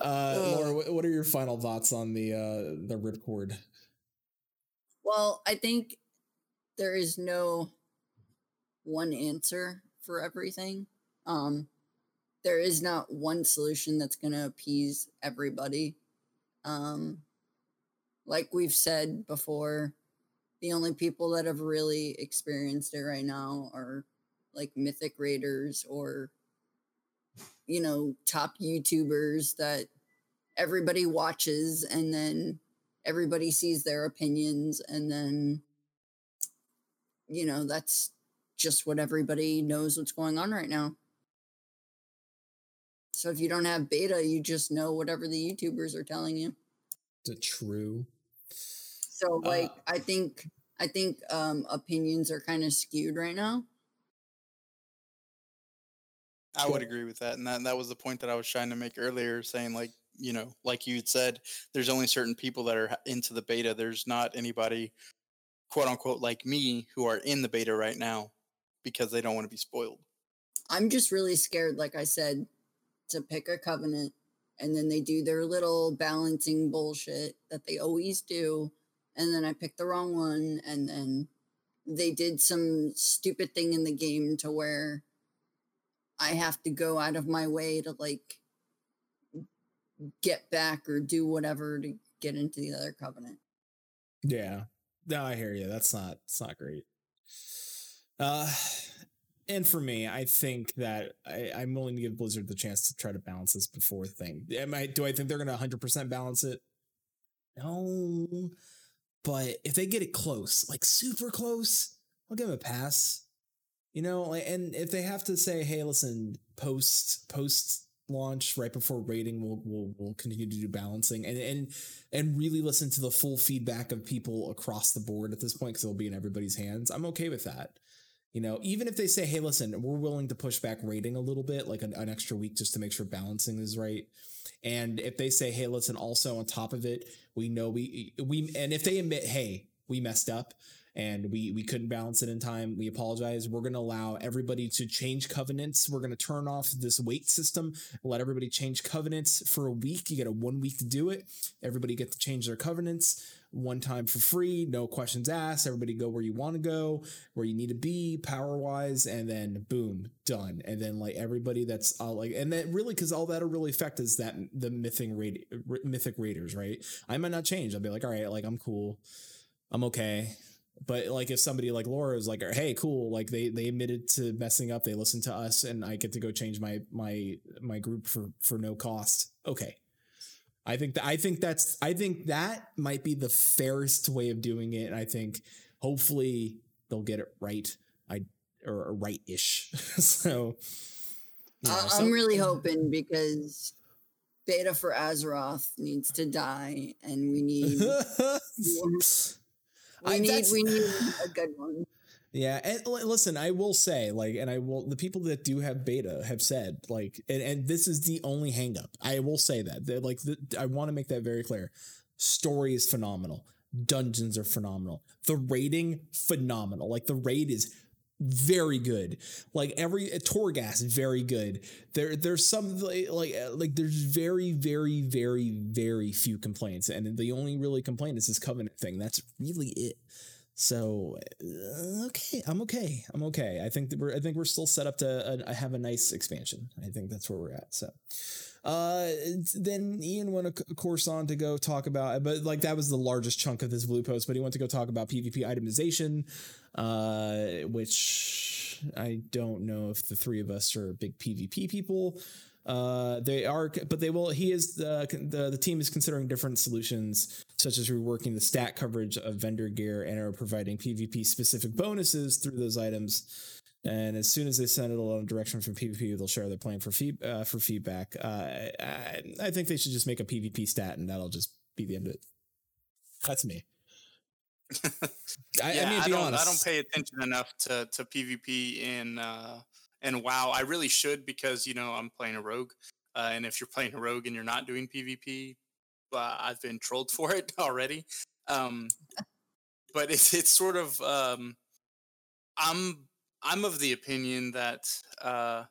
Speaker 1: uh, Laura, what are your final thoughts on the uh, the ripcord?
Speaker 3: Well, I think there is no one answer for everything. Um, there is not one solution that's going to appease everybody. Um, like we've said before, the only people that have really experienced it right now are like mythic raiders or you know top youtubers that everybody watches and then everybody sees their opinions and then you know that's just what everybody knows what's going on right now. So if you don't have beta you just know whatever the youtubers are telling you.
Speaker 1: The true?
Speaker 3: So uh like uh, i think i think um opinions are kind of skewed right now
Speaker 2: I would agree with that, and that that was the point that I was trying to make earlier, saying like you know, like you had said, there's only certain people that are into the beta. There's not anybody, quote unquote, like me who are in the beta right now because they don't want to be spoiled.
Speaker 3: I'm just really scared, like I said, to pick a covenant and then they do their little balancing bullshit that they always do. And then I pick the wrong one and then they did some stupid thing in the game to where I have to go out of my way to like get back or do whatever to get into the other covenant.
Speaker 1: Yeah. No, I hear you. That's not it's not great. Uh and for me, I think that I, I'm willing to give Blizzard the chance to try to balance this before thing. Am I do I think they're gonna 100 percent balance it? No. But if they get it close, like super close, I'll give them a pass. You know, and if they have to say, hey, listen, post post launch right before rating we'll, we'll we'll continue to do balancing and and and really listen to the full feedback of people across the board at this point because it'll be in everybody's hands i'm okay with that. You know even if they say hey listen we're willing to push back rating a little bit like an, an extra week just to make sure balancing is right and if they say hey listen also on top of it we know we we and if they admit hey we messed up and we we couldn't balance it in time. We apologize. We're going to allow everybody to change covenants. We're going to turn off this wait system, let everybody change covenants for a week. You get a one week to do it. Everybody get to change their covenants one time for free, no questions asked. Everybody go where you want to go, where you need to be power wise, and then boom, done. And then like everybody that's uh, like, and then really because all that'll really affect is that the mythic raid, mythic raiders, right? I might not change. I'll be like, all right, like I'm cool, I'm okay. But like if somebody like Laura is like, hey, cool, like they they admitted to messing up, they listened to us, and I get to go change my my my group for for no cost. Okay, I think that I think that's I think that might be the fairest way of doing it. And I think hopefully they'll get it right. I or right ish. so
Speaker 3: you know, I'm really hoping because Battle for Azeroth needs to die, and we need We I, need we need a good one.
Speaker 1: Yeah, and listen, I will say, like, and I will, the people that do have beta have said, like, and, and this is the only hangup. I will say that, They're like, the, I want to make that very clear. Story is phenomenal. Dungeons are phenomenal. The rating, phenomenal. Like, the raid is very good. Like every uh, Torghast, very good. There, there's some like like uh, like there's very very very very few complaints, and the only really complaint is this covenant thing. That's really it. So uh, okay, I'm okay. I'm okay. I think that we're I think we're still set up to uh, have a nice expansion. I think that's where we're at. So uh then Ian went of course on to go talk about but like that was the largest chunk of this blue post but he went to go talk about PvP itemization uh which I don't know if the three of us are big PvP people uh, they are, but they will. He is uh, the the team is considering different solutions, such as reworking the stat coverage of vendor gear and are providing PvP specific bonuses through those items. And as soon as they send it along direction from PvP, they'll share their plan for feed, uh, for feedback. Uh, I, I think they should just make a PvP stat, and that'll just be the end of it. That's me.
Speaker 2: I, yeah, I, mean, I don't. Honest. I don't pay attention enough to to PvP in uh, and WoW. I really should because you know I'm playing a rogue, uh, and if you're playing a rogue and you're not doing PvP, uh, I've been trolled for it already. Um, but it's it's sort of um, I'm I'm of the opinion that uh,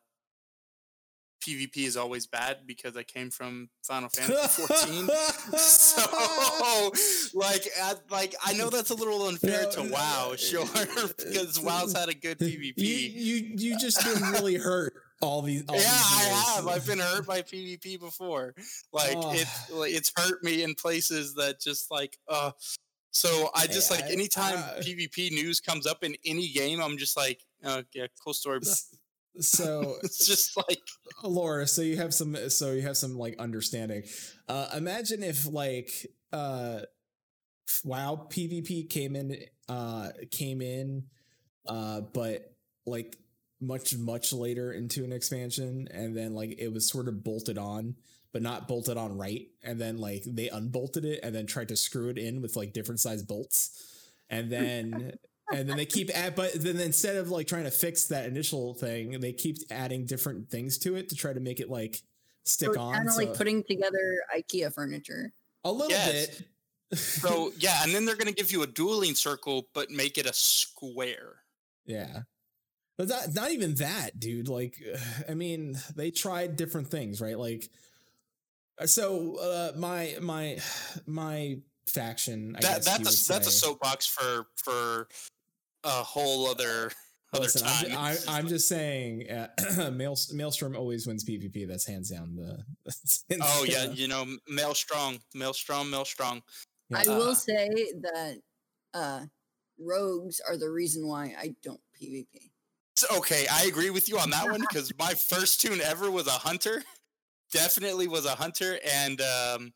Speaker 2: PvP is always bad because I came from Final Fantasy 14. so, like, I, like I know that's a little unfair no, to WoW, sure, because WoW's had a good PvP.
Speaker 1: You you, you just been really hurt all these. All
Speaker 2: yeah,
Speaker 1: these
Speaker 2: I have. I've been hurt by PvP before. Like oh. it, it's hurt me in places that just like, uh. So I just like anytime uh, PvP news comes up in any game, I'm just like, oh, yeah, cool story, bro
Speaker 1: so
Speaker 2: it's just like
Speaker 1: Laura. So you have some. So you have some like understanding. Uh, imagine if like uh, WoW PvP came in. Uh, came in. Uh, but like much much later into an expansion, and then like it was sort of bolted on but not bolted on right. And then like they unbolted it and then tried to screw it in with like different size bolts. And then and then they keep add but then instead of like trying to fix that initial thing they keep adding different things to it to try to make it like stick so on
Speaker 3: kind of so. like putting together ikea furniture.
Speaker 1: A little yes.
Speaker 2: bit. So yeah and then they're going to give you a dueling circle but make it a square.
Speaker 1: Yeah. But that, not even that dude like i mean they tried different things right? Like so uh my my my faction
Speaker 2: I that, that's a, that's a soapbox for for a whole other other Listen, time.
Speaker 1: I'm, I, am just saying, uh, Maelstrom always wins PvP. That's hands down the.
Speaker 2: oh yeah, you know, Maelstrom, Maelstrom, Maelstrom.
Speaker 3: Yeah. I will say that uh, rogues are the reason why I don't PvP.
Speaker 2: Okay, I agree with you on that one because my first toon ever was a hunter. Definitely was a hunter, and um,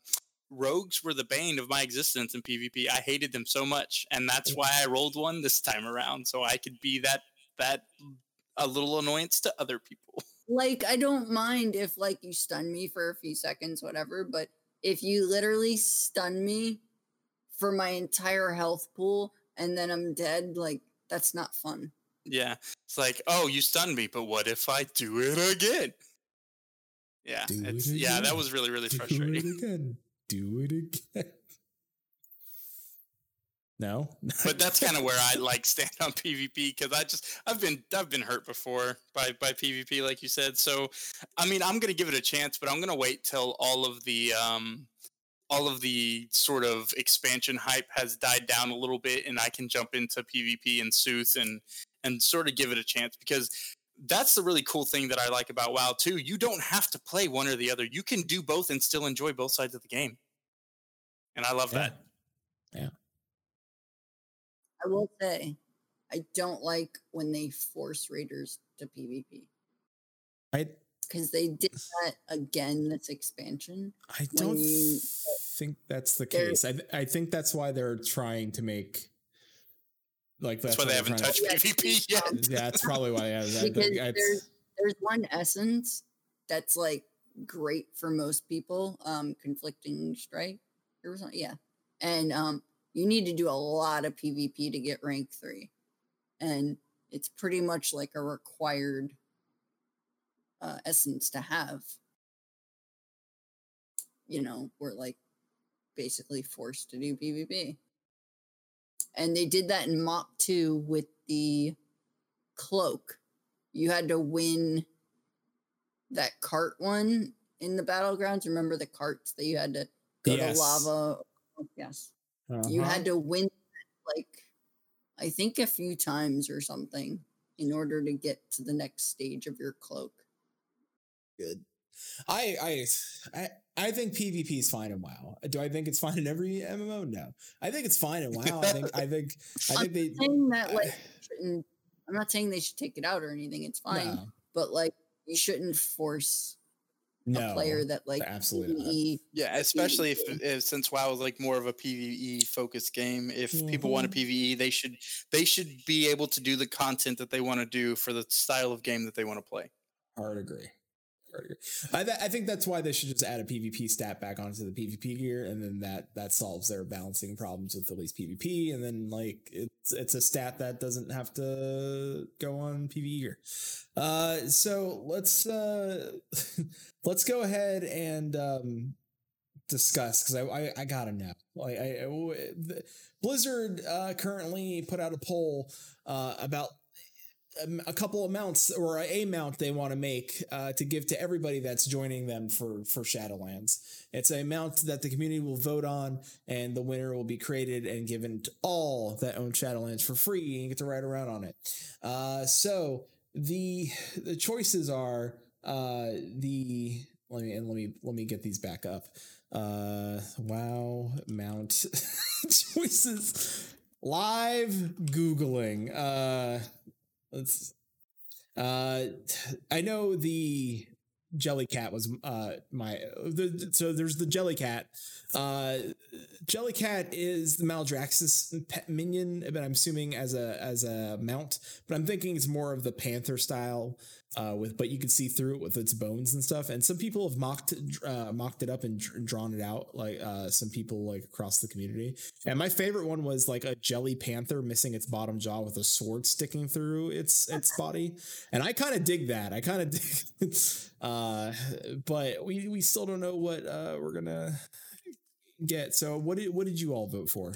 Speaker 2: rogues were the bane of my existence in PvP. I hated them so much, and that's mm. why I rolled one this time around, so I could be that that a little annoyance to other people.
Speaker 3: Like I don't mind if like you stun me for a few seconds, whatever, but if you literally stun me for my entire health pool and then I'm dead, like that's not fun.
Speaker 2: Yeah. It's like, oh, you stunned me, but what if I do it again? Yeah. Do it's, it yeah, that was really, really do frustrating
Speaker 1: do it again. No,
Speaker 2: but that's kind of where I like stand on PvP because I just I've been I've been hurt before by by PvP like you said. So I mean I'm gonna give it a chance, but I'm gonna wait till all of the um all of the sort of expansion hype has died down a little bit and I can jump into PvP and Sooth and and sort of give it a chance because that's the really cool thing that I like about WoW too. You don't have to play one or the other. You can do both and still enjoy both sides of the game. And I love
Speaker 1: yeah.
Speaker 2: that.
Speaker 1: Yeah.
Speaker 3: I will say, I don't like when they force raiders to PvP.
Speaker 1: I
Speaker 3: because they did that again this expansion.
Speaker 1: I don't you, think that's the case. I I think that's why they're trying to make like
Speaker 2: that's, that's why they haven't touched to, PvP yet.
Speaker 1: Yeah, that's probably why. Yeah,
Speaker 3: because there's there's one essence that's like great for most people. Um, conflicting strike or something. Yeah, and um, you need to do a lot of PvP to get rank three, and it's pretty much like a required uh, essence to have. You know, we're like basically forced to do PvP. And they did that in Mach 2 with the cloak. You had to win that cart one in the battlegrounds. Remember the carts that you had to go
Speaker 1: Yes.
Speaker 3: to lava? Yes. You
Speaker 1: Uh-huh.
Speaker 3: had to win like I think a few times or something in order to get to the next stage of your cloak.
Speaker 1: good. I I I I think PvP is fine in WoW. Do I think it's fine in every MMO? No. I think it's fine in WoW. I think I think I
Speaker 3: I'm
Speaker 1: think they
Speaker 3: saying that like shouldn't, I'm not saying they should take it out or anything. It's fine,
Speaker 1: no,
Speaker 3: but like you shouldn't force
Speaker 1: no
Speaker 3: a player that like
Speaker 1: absolutely.
Speaker 3: PvE
Speaker 2: Yeah, especially if, if since WoW is like more of a PVE focused game. If people want a mm-hmm. PVE, they should they should be able to do the content that they want to do for the style of game that they want to play.
Speaker 1: Hard agree. Hard agree. I, th- I think that's why they should just add a PvP stat back onto the PvP gear, and then that that solves their balancing problems with at least PvP, and then like it's it's a stat that doesn't have to go on PvE gear. Uh, so let's uh, let's go ahead and um, discuss because I, I I gotta know like I, I Blizzard uh, currently put out a poll uh, about a couple amounts or a amount they want to make uh, to give to everybody that's joining them for for Shadowlands. It's a amount that the community will vote on, and the winner will be created and given to all that own Shadowlands for free, and you get to ride around on it. Uh, so the the choices are uh, the let me and let me let me get these back up. Uh, wow, mount choices. Live googling. Uh, let's uh i know the jellycat was uh my the, so there's the jellycat uh jellycat is the maldraxxus pet minion but i'm assuming as a as a mount but i'm thinking it's more of the panther style uh with but you can see through it with its bones and stuff and some people have mocked uh mocked it up and drawn it out like uh some people like across the community and my favorite one was like a jelly panther missing its bottom jaw with a sword sticking through its its body. And I kind of dig that. I kind of dig uh but we we still don't know what uh we're going to get. So what did what did you all vote for?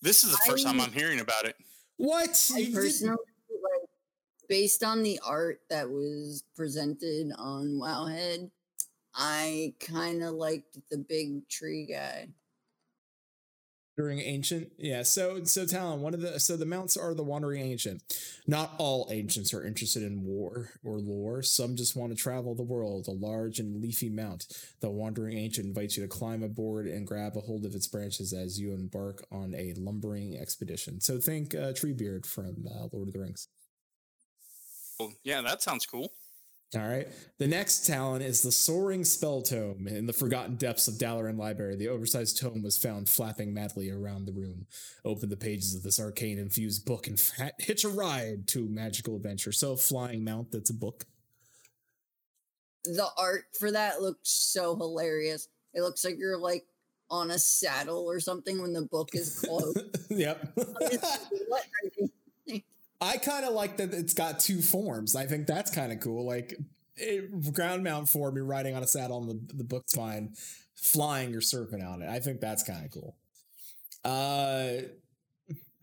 Speaker 2: This is the first time
Speaker 3: I-
Speaker 2: I'm hearing about it.
Speaker 1: What?
Speaker 3: I personally like based on the art that was presented on Wowhead, I kind of liked the big tree guy.
Speaker 1: Wandering Ancient. Yeah, so so Talon, one of the so the mounts are the Wandering Ancient. Not all ancients are interested in war or lore. Some just want to travel the world. A large and leafy mount. The Wandering Ancient invites you to climb aboard and grab a hold of its branches as you embark on a lumbering expedition. So think uh, Treebeard from uh, Lord of the Rings.
Speaker 2: Well, yeah, that sounds cool.
Speaker 1: All right. The next Talon is the Soaring Spell Tome. In the forgotten depths of Dalaran Library, the oversized tome was found flapping madly around the room. Open the pages of this arcane infused book and fa- hitch a ride to magical adventure. So, flying mount that's a book.
Speaker 3: The art for that looks so hilarious. It looks like you're like on a saddle or something when the book is closed.
Speaker 1: yep.
Speaker 3: what are you
Speaker 1: I kind of like that it's got two forms. I think that's kind of cool. Like it, ground mount form, you're riding on a saddle and the, the book's fine. Flying, you're surfing on it. I think that's kind of cool. Uh,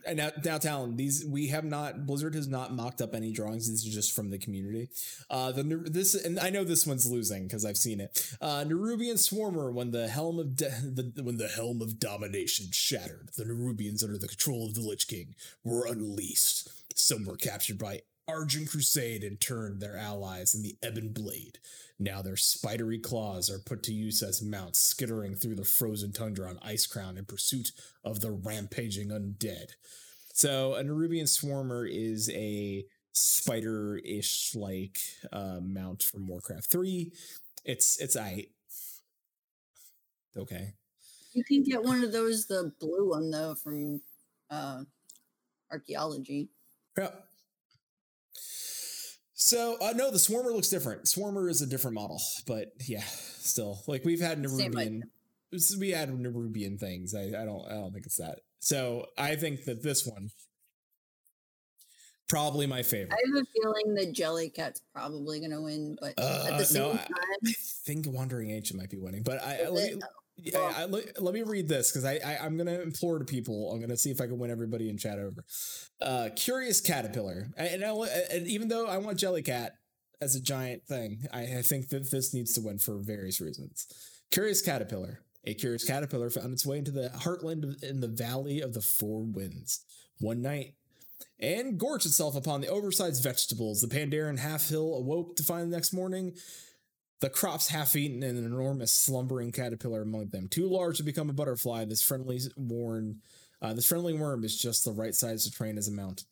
Speaker 1: and now, now, Talon, these we have not. Blizzard has not mocked up any drawings. These are just from the community. Uh, the this and I know this one's losing because I've seen it. Uh, Nerubian Swarmer, when the helm of de- the when the helm of domination shattered, the Nerubians under the control of the Lich King were unleashed. Some were captured by Argent Crusade and turned their allies in the Ebon Blade. Now their spidery claws are put to use as mounts, skittering through the frozen tundra on Icecrown in pursuit of the rampaging undead. So a Nerubian Swarmer is a spider-ish like uh, mount from Warcraft 3. It's it's I okay.
Speaker 3: You can get one of those, the blue one though, from uh, archaeology.
Speaker 1: Yeah. So uh, no, the Swarmer looks different. Swarmer is a different model, but yeah, still like we've had Nerubian. We had Nerubian things. I, I don't I don't think it's that So I think that this one probably my favorite.
Speaker 3: I have a feeling that Jellycat's probably gonna win, but
Speaker 1: Uh,
Speaker 3: at the same
Speaker 1: no, I-
Speaker 3: time,
Speaker 1: I think Wandering Ancient might be winning, but I, I
Speaker 3: is
Speaker 1: yeah, I, let, let me read this because I, I I'm gonna implore to people. I'm gonna see if I can win everybody in chat over. Uh, Curious Caterpillar, and, I, and even though I want Jellycat as a giant thing, I, I think that this needs to win for various reasons. Curious Caterpillar. A curious caterpillar found its way into the heartland in the Valley of the Four Winds one night and gorged itself upon the oversized vegetables. The Pandaren Halfhill awoke to find the next morning the crops half eaten and an enormous slumbering caterpillar among them. Too large to become a butterfly, this friendly worm, uh, this friendly worm is just the right size to train as a mount.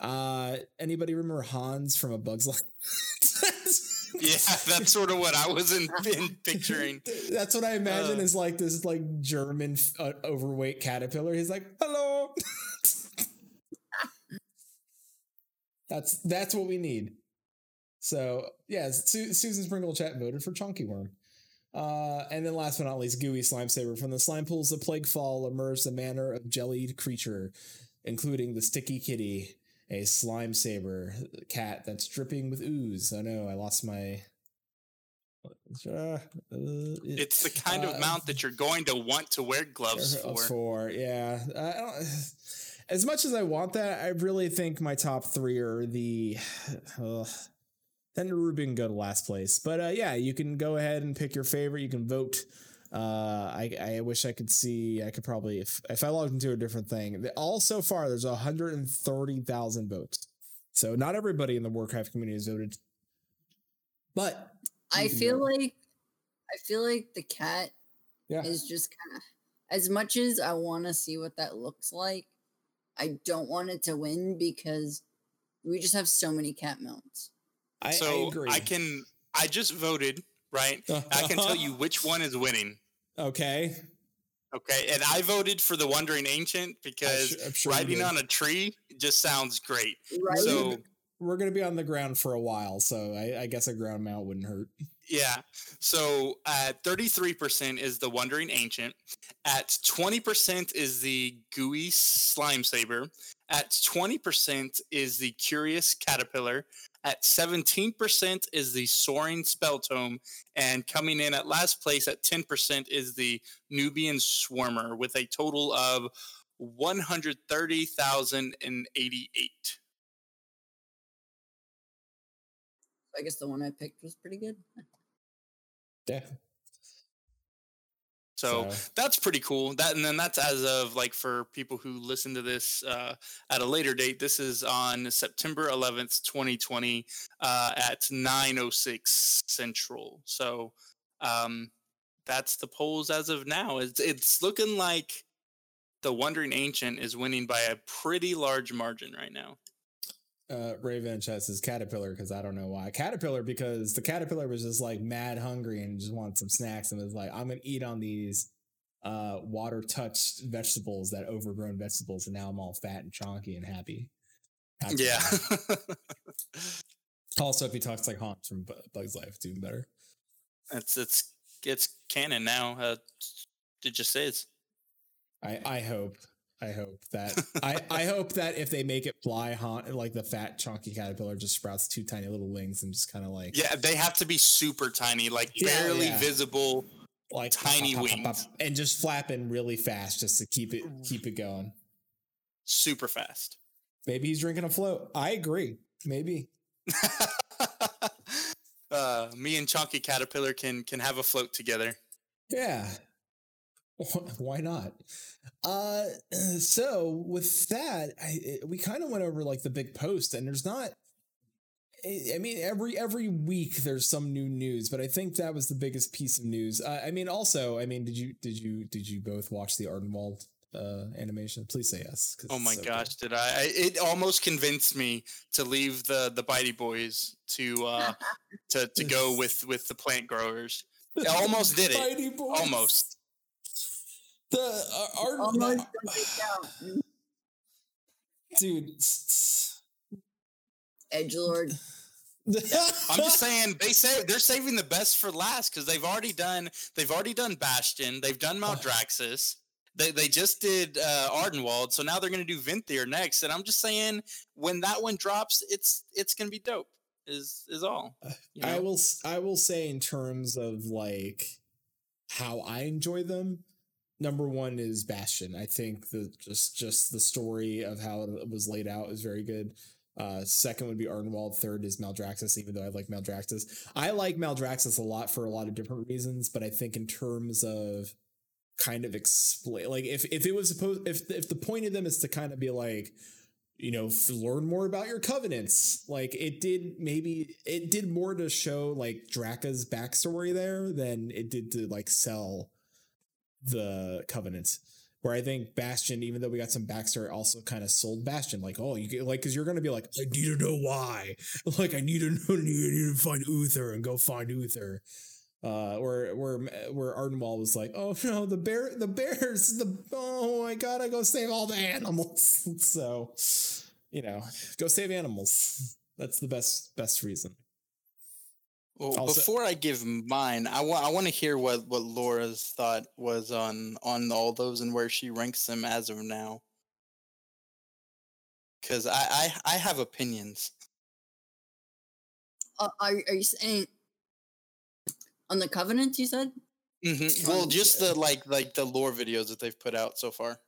Speaker 1: Uh, anybody remember Hans from A Bug's Life?
Speaker 2: Yeah, that's sort of what I was in, in picturing.
Speaker 1: That's what I imagine
Speaker 2: Uh.
Speaker 1: is like this like German uh, overweight caterpillar. He's like, "Hello." that's that's what we need. So yeah, Su- Susan Sprinkle chat voted for Chunky Worm. Uh, and then last but not least, Gooey Slime Saber. From the slime pools of Plaguefall emerged a manner of jellied creature, including the Sticky Kitty, a slime saber cat that's dripping with ooze. Oh no, I lost my. Uh, uh,
Speaker 2: It's the kind
Speaker 1: Uh,
Speaker 2: of mount that you're going to want to wear gloves
Speaker 1: uh,
Speaker 2: for.
Speaker 1: for yeah. As much as I want that, I really think my top three are the. Uh, then can go to last place, but uh, yeah, you can go ahead and pick your favorite. You can vote. Uh, I I wish I could see. I could probably if if I logged into a different thing. All so far, there's 130,000 votes. So not everybody in the Warcraft community has voted, but
Speaker 3: I feel
Speaker 1: vote.
Speaker 3: like I feel like the cat
Speaker 1: yeah,
Speaker 3: is just kind of as much as I want to see what that looks like. I don't want it to win because we just have so many cat mounts.
Speaker 1: I, I
Speaker 2: so
Speaker 1: agree.
Speaker 2: I can. I just voted, right? I can tell you which one is winning.
Speaker 1: Okay,
Speaker 2: Okay, and I voted for the Wandering Ancient because
Speaker 1: su- I'm sure
Speaker 2: riding on a tree just sounds great.
Speaker 3: Right?
Speaker 2: So
Speaker 1: we're gonna be on the ground for a while, so I, I guess a ground mount wouldn't hurt.
Speaker 2: yeah, so at thirty-three percent is the Wandering Ancient. At twenty percent is the Gooey Slime Saber. At twenty percent is the Curious Caterpillar. At seventeen percent is the Soaring Spelltome, and coming in at last place at ten percent is the Nubian Swarmer, with a total of one hundred thirty thousand and eighty-eight.
Speaker 3: I guess the one I picked was pretty good.
Speaker 1: Yeah.
Speaker 2: So that's pretty cool. That and then that's as of like for people who listen to this uh, at a later date. This is on September 11th, 2020, uh, at 9:06 Central. So um, that's the polls as of now. It's it's looking like the Wandering Ancient is winning by a pretty large margin right now.
Speaker 1: Uh, Raven Chess is caterpillar because I don't know why. Caterpillar because the caterpillar was just like mad hungry and just wanted some snacks and was like, I'm gonna eat on these uh, water touched vegetables, that overgrown vegetables, and now I'm all fat and chonky and happy.
Speaker 2: Yeah.
Speaker 1: also, if he talks like Hans from Bu- Bug's Life, it's even better.
Speaker 2: it's it's it's canon now. Uh, did you just is.
Speaker 1: I I hope. I hope that I, I hope that if they make it fly, like the fat chunky caterpillar just sprouts two tiny little wings and just kind of like
Speaker 2: Yeah, they have to be super tiny, like
Speaker 1: Yeah,
Speaker 2: barely
Speaker 1: yeah.
Speaker 2: visible.
Speaker 1: like
Speaker 2: Tiny wings.
Speaker 1: pop, and just flapping really fast just to keep it keep it going.
Speaker 2: super fast.
Speaker 1: Maybe he's drinking a float. I agree. Maybe.
Speaker 2: uh, me and Chunky Caterpillar can can have a float together.
Speaker 1: Yeah. Why not? Uh so with that, I it- we kind of went over like the big post and there's not I I mean every every week there's some new news, but I think that was the biggest piece of news. Uh, I mean also, I mean did you did you did you both watch the Ardenweald uh animation? Please say yes.
Speaker 2: Oh my
Speaker 1: so
Speaker 2: gosh, did I? I? It almost convinced me to leave the the Bitey Boys to uh to to go with with the plant growers. It almost did it. Almost.
Speaker 1: The uh, Arden
Speaker 3: Almost doesn't
Speaker 1: dude.
Speaker 3: Edge Lord.
Speaker 2: I'm just saying they say they're saving the best for last because they've already done they've already done Bastion, they've done Maldraxxus, they they just did uh, Ardenweald, so now they're gonna do Venthyr next, and I'm just saying when that one drops, it's it's gonna be dope. Is is all.
Speaker 1: You know? I will I will say in terms of like how I enjoy them. Number one is Bastion. I think the just just the story of how it was laid out is very good. Uh, second would be Ardenweald. Third is Maldraxxus, even though I like Maldraxxus. I like Maldraxxus a lot for a lot of different reasons, but I think in terms of kind of explain, like if if it was supposed, if if the point of them is to kind of be like, you know, learn more about your covenants, like it did maybe it did more to show like Draka's backstory there than it did to like sell the covenants where I think Bastion, even though we got some backstory, also kind of sold Bastion. Like, oh, you get like, because you're going to be like, I need to know why. Like, I need to know, I need to find Uther and go find Uther. Uh, where where where Ardenweald was like, oh no, the bear, the bears, the oh my god, I go save all the animals. so, you know, go save animals. That's the best best reason.
Speaker 2: Well, also, before I give mine, I want I want to hear what what Laura's thought was on on all those and where she ranks them as of now. Because I, I I have opinions.
Speaker 3: Uh, are are you saying on the covenant? You said.
Speaker 2: Mm-hmm. Well, just the like like the lore videos that they've put out so far.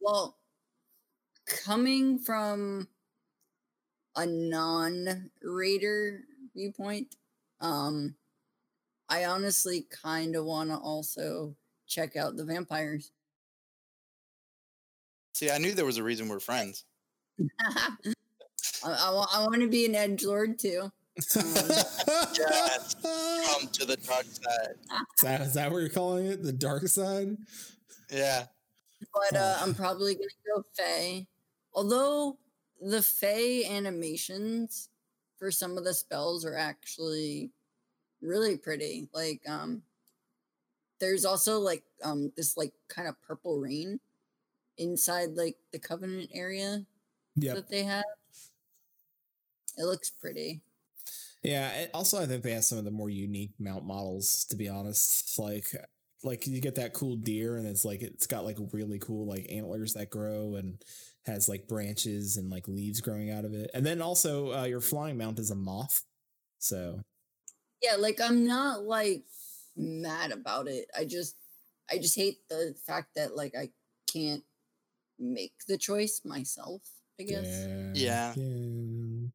Speaker 3: Well, coming from a non-raider viewpoint. Um, I honestly kind of want to also check out the vampires.
Speaker 2: See, I knew there was a reason we're friends.
Speaker 3: I, I, I want to be an edge lord too. Um,
Speaker 2: yes, come to the dark side.
Speaker 1: Is that, is that what you're calling it? The dark side?
Speaker 2: Yeah.
Speaker 3: But uh, I'm probably gonna go Fae. Although the Fae animations for some of the spells are actually really pretty. Like, um, there's also like um this like kind of purple rain inside like the covenant area yep. that they have. It looks pretty.
Speaker 1: Yeah. Also, I think they have some of the more unique mount models. To be honest, like like you get that cool deer, and it's like it's got like really cool like antlers that grow, and has like branches and like leaves growing out of it. And then also uh, your flying mount is a moth. So
Speaker 3: yeah, like I'm not like mad about it. I just I just hate the fact that like I can't make the choice myself, I guess.
Speaker 2: Yeah. yeah.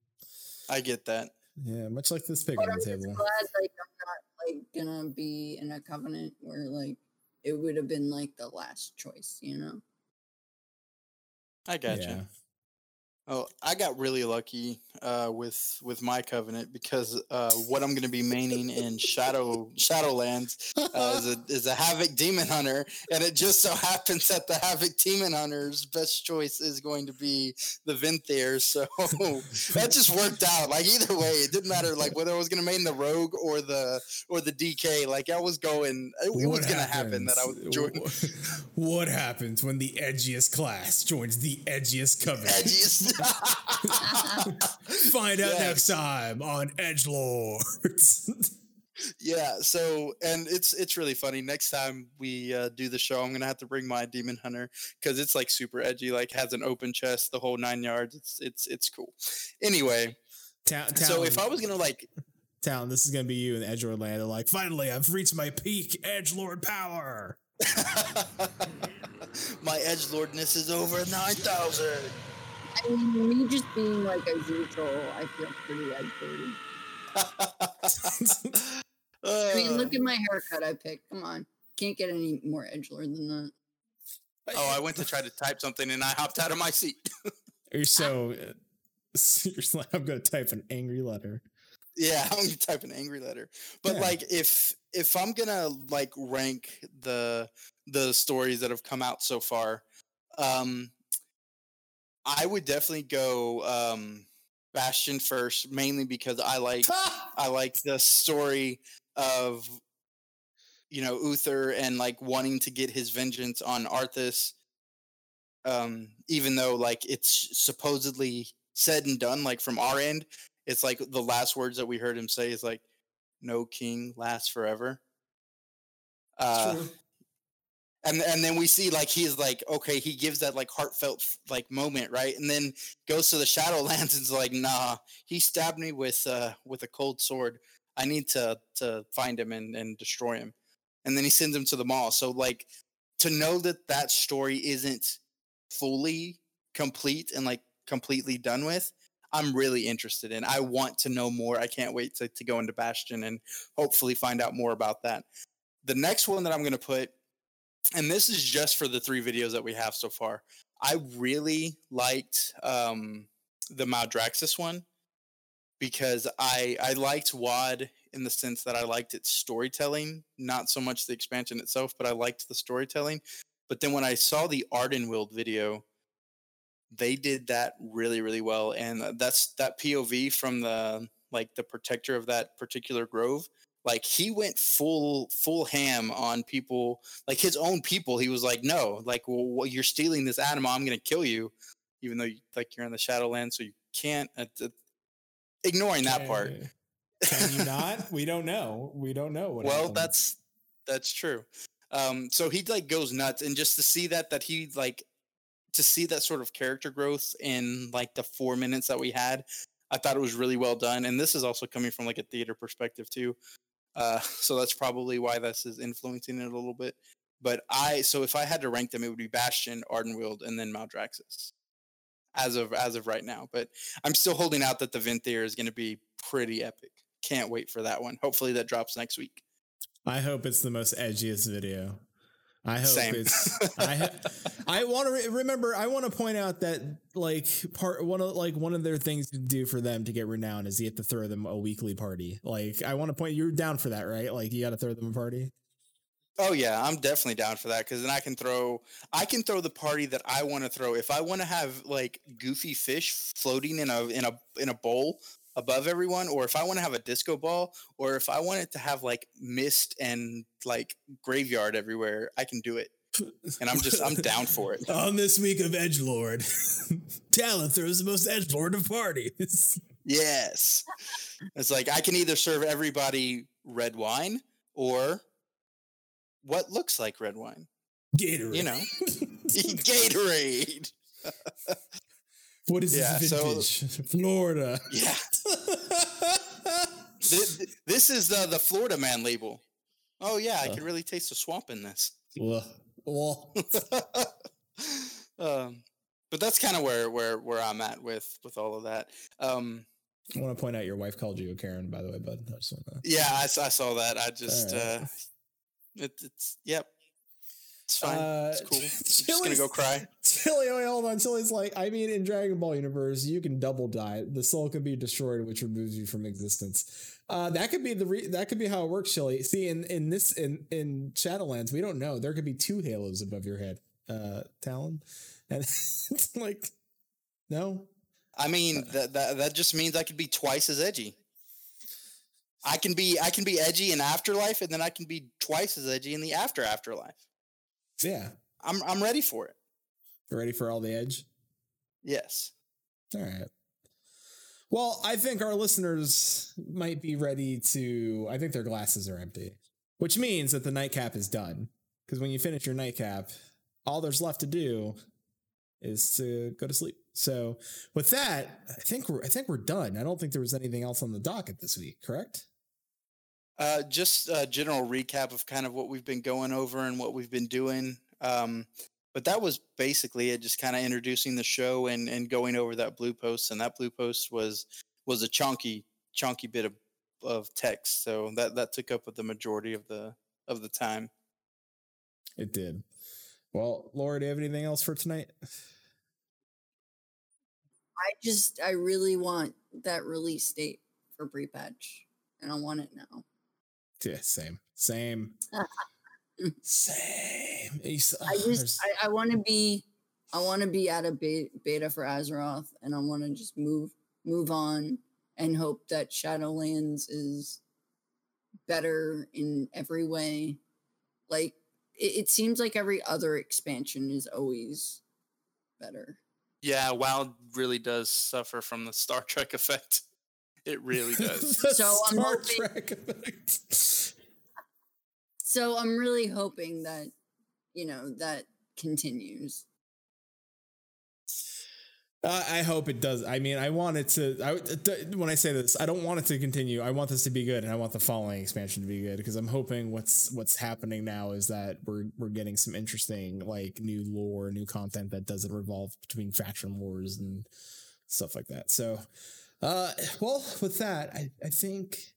Speaker 2: I get that.
Speaker 1: Yeah, much like this pig on the table.
Speaker 3: Glad like I'm not like gonna be in a covenant where like it would have been like the last choice, you know?
Speaker 2: I got yeah. Oh, I got really lucky uh, with with my covenant because uh, what I'm going to be maining in Shadow Shadowlands uh, is a is a Havoc Demon Hunter, and it just so happens that the Havoc Demon Hunter's best choice is going to be the Venthyr. So that just worked out. Like either way, it didn't matter. Like whether I was going to main the Rogue or the or the DK. Like I was going. It, it was going to happen that I was joining.
Speaker 1: What happens when the edgiest class joins the edgiest covenant?
Speaker 2: Edgiest.
Speaker 1: Find out yes. next time on Edge Lords.
Speaker 2: yeah. So, and it's it's really funny. Next time we uh, do the show, I'm gonna have to bring my demon hunter because it's like super edgy. Like has an open chest, the whole nine yards. It's it's it's cool. Anyway, Ta- so if I was gonna like.
Speaker 1: Town, this is gonna be you in Edge Lord land. Like, finally, I've reached my peak Edge Lord power.
Speaker 2: my edge lordness is over 9,000.
Speaker 3: I mean, me just being like a neutral, I feel pretty edgy. I mean, look at my haircut I picked. Come on. Can't get any more edgelord than that.
Speaker 2: Oh, I went to try to type something and I hopped out of my seat.
Speaker 1: you're so. Uh, you're like, I'm going to type an angry letter.
Speaker 2: Yeah, I'm going to type an angry letter. But yeah. like, if if I'm gonna like rank the the stories that have come out so far, um, I would definitely go um, Bastion first, mainly because I like I like the story of you know Uther and like wanting to get his vengeance on Arthas. Um, even though like it's supposedly said and done, like from our end, it's like the last words that we heard him say is like, "No king lasts forever." Uh,
Speaker 1: True.
Speaker 2: And and then we see like he's like okay he gives that like heartfelt like moment right? And then goes to the shadowlands and is like nah he stabbed me with uh with a cold sword. I need to to find him and and destroy him. And then he sends him to the mall. So like to know that that story isn't fully complete and like completely done with i'm really interested in. I want to know more. I can't wait to, to go into bastion and hopefully find out more about that. The next one that i'm going to put and this is just for the three videos that we have so far. I really liked um, the Maldraxxus one because I I liked WoD in the sense that I liked its storytelling, not so much the expansion itself, but I liked the storytelling. But then when I saw the Ardenweald video, they did that really really well, and that's that POV from the like the protector of that particular grove like he went full full ham on people like his own people he was like no like well, you're stealing this animal i'm gonna kill you even though you, like you're in the shadowland so you can't uh, uh, ignoring that part
Speaker 1: Can- you not? we don't know. We don't know. What
Speaker 2: well
Speaker 1: happened.
Speaker 2: that's that's true um so he like goes nuts and just to see that that he like to see that sort of character growth in like the four minutes that we had i thought it was really well done and this is also coming from like a theater perspective too uh so that's probably why this is influencing it a little bit. But i so if i had to rank them it would be bastion ardenweald and then maldraxxus as of as of right now. But i'm still holding out that the Venthyr is going to be pretty epic. Can't wait for that one. Hopefully that drops next week.
Speaker 1: I hope it's the most edgiest video. I hope
Speaker 2: Same.
Speaker 1: it's. I I want to re- remember. I want to point out that like part one of like one of their things to do for them to get renowned is you have to throw them a weekly party. Like I want to point. You're down for that, right? Like you got to throw them a party.
Speaker 2: Oh yeah, I'm definitely down for that because then I can throw I can throw the party that I want to throw. If I want to have like goofy fish floating in a in a in a bowl above everyone, or if I want to have a disco ball, or if I want it to have like mist and like graveyard everywhere, I can do it. And I'm just I'm down for it.
Speaker 1: On this week of Edge Lord, Talon throws the most Edge Lord of parties.
Speaker 2: Yes. It's like I can either serve everybody red wine or what looks like red wine.
Speaker 1: Gatorade.
Speaker 2: You know, Gatorade.
Speaker 1: What is
Speaker 2: Yeah,
Speaker 1: this
Speaker 2: so-
Speaker 1: vintage? Florida.
Speaker 2: Yeah. Th- this is the the Florida man label. Oh yeah, I
Speaker 1: Uh.
Speaker 2: can really taste the swamp in this.
Speaker 1: Well,
Speaker 2: um, but that's kind of where where where I'm at with with all of that. Um,
Speaker 1: I want to point out your wife called you a Karen, by the way, bud. I just want to.
Speaker 2: yeah, I saw that. I just
Speaker 1: Alright.
Speaker 2: uh, it, it's yep, it's fine.
Speaker 1: Uh,
Speaker 2: it's cool. I'm just gonna go cry.
Speaker 1: Chili, wait, hold on. Chili's like, I mean, in Dragon Ball universe, you can double die. The soul can be destroyed, which removes you from existence. Uh, that could be the re- that could be how it works, Chili. See, in in this in in Shadowlands, we don't know. There could be two halos above your head, uh, Talon, and it's like, no,
Speaker 2: I mean that that that just means I could be twice as edgy. I can be I can be edgy in afterlife, and then I can be twice as edgy in the after afterlife.
Speaker 1: Yeah.
Speaker 2: I'm I'm ready for it.
Speaker 1: Ready for all the edge?
Speaker 2: Yes.
Speaker 1: All right. Well, I think our listeners might be ready to. I think their glasses are empty, which means that the nightcap is done. Because when you finish your nightcap, all there's left to do is to go to sleep. So, with that, I think we're I think we're done. I don't think there was anything else on the docket this week. Correct?
Speaker 2: Uh, just a general recap of kind of what we've been going over and what we've been doing. Um, but that was basically it, just kind of introducing the show and, and going over that blue post. And that blue post was was a chunky chunky bit of, of text. So that that took up the majority of the of the time.
Speaker 1: It did. Well, Laura, do you have anything else for tonight?
Speaker 3: I just I really want that release date for pre-patch, and I want it now.
Speaker 1: Yeah, same, same, uh-huh. same. It's-
Speaker 3: I just I, I want to be I want to be at a beta, beta for Azeroth, and I want to just move move on and hope that Shadowlands is better in every way. Like it, it seems like every other expansion is always better.
Speaker 2: Yeah, WoW really does suffer from the Star Trek effect. It really does.
Speaker 1: The
Speaker 3: So I'm
Speaker 1: Star
Speaker 3: hoping-
Speaker 1: Trek effect.
Speaker 3: So I'm really hoping that, you know, that continues.
Speaker 1: Uh, I hope it does. I mean, I want it to. I, when I say this, I don't want it to continue. I want this to be good, and I want the following expansion to be good because I'm hoping what's what's happening now is that we're we're getting some interesting like new lore, new content that doesn't revolve between faction wars and stuff like that. So, uh, well, with that, I I think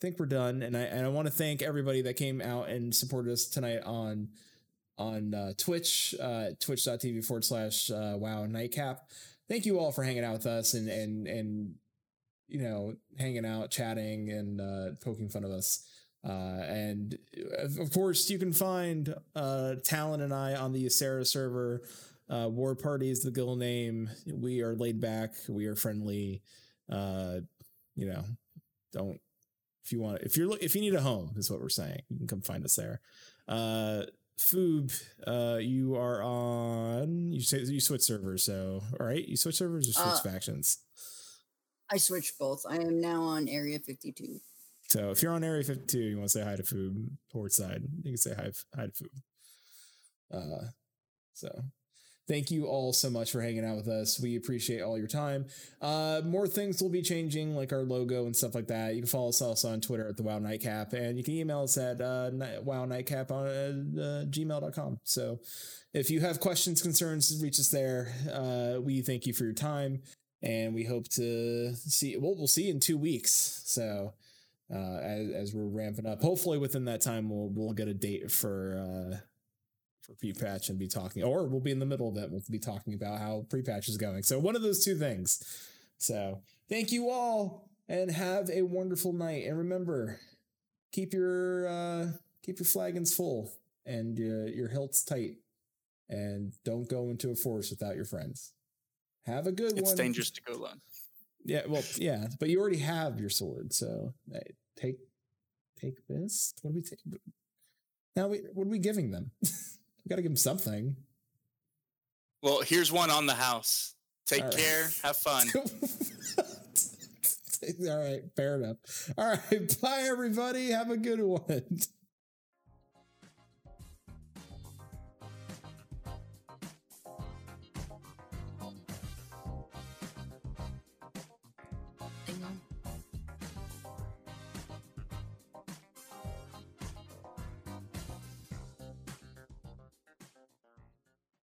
Speaker 1: think we're done, and I and I want to thank everybody that came out and supported us tonight on on uh, Twitch, uh, twitch.tv forward slash uh, wow nightcap. Thank you all for hanging out with us and, and, and, you know, hanging out, chatting and, uh, poking fun of us. Uh, and of course you can find, uh, Talon and I on the Ysera server. Uh, War Party is the guild name. We are laid back. We are friendly. Uh, you know, don't, if you want, if you're, look if you need a home is what we're saying, you can come find us there. Uh, Foob, uh, you are on. You say you switch servers, so all right. You switch servers or switch uh, factions.
Speaker 3: I switched both. I am now on Area 52.
Speaker 1: So if you're on Area 52, you want to say hi to Foob, port side, you can say hi, hi to Foob. Uh, so thank you all so much for hanging out with us. We appreciate all your time. Uh, more things will be changing, like our logo and stuff like that. You can follow us also on Twitter at the Wow Nightcap, and you can email us at uh, Wow Nightcap on uh, uh, gmail.com. So if you have questions, concerns, reach us there. Uh, we thank you for your time, and we hope to see. Well, we'll see in two weeks. So. Uh, as, as we're ramping up, hopefully within that time we'll we'll get a date for uh, pre-patch and be talking, or we'll be in the middle of it. We'll be talking about how pre-patch is going. So one of those two things. So thank you all and have a wonderful night. And remember, keep your uh, keep your flagons full and uh, your hilts tight, and don't go into a forest without your friends. Have a good
Speaker 2: it's
Speaker 1: one.
Speaker 2: It's dangerous to go alone.
Speaker 1: Yeah, well, yeah, but you already have your sword, so hey, take take this. What do we take? Now, we, what are we giving them? got to give him something.
Speaker 2: Well, here's one on the house. Take right. care. Have fun.
Speaker 1: All right. Fair enough. All right. Bye, everybody. Have a good one.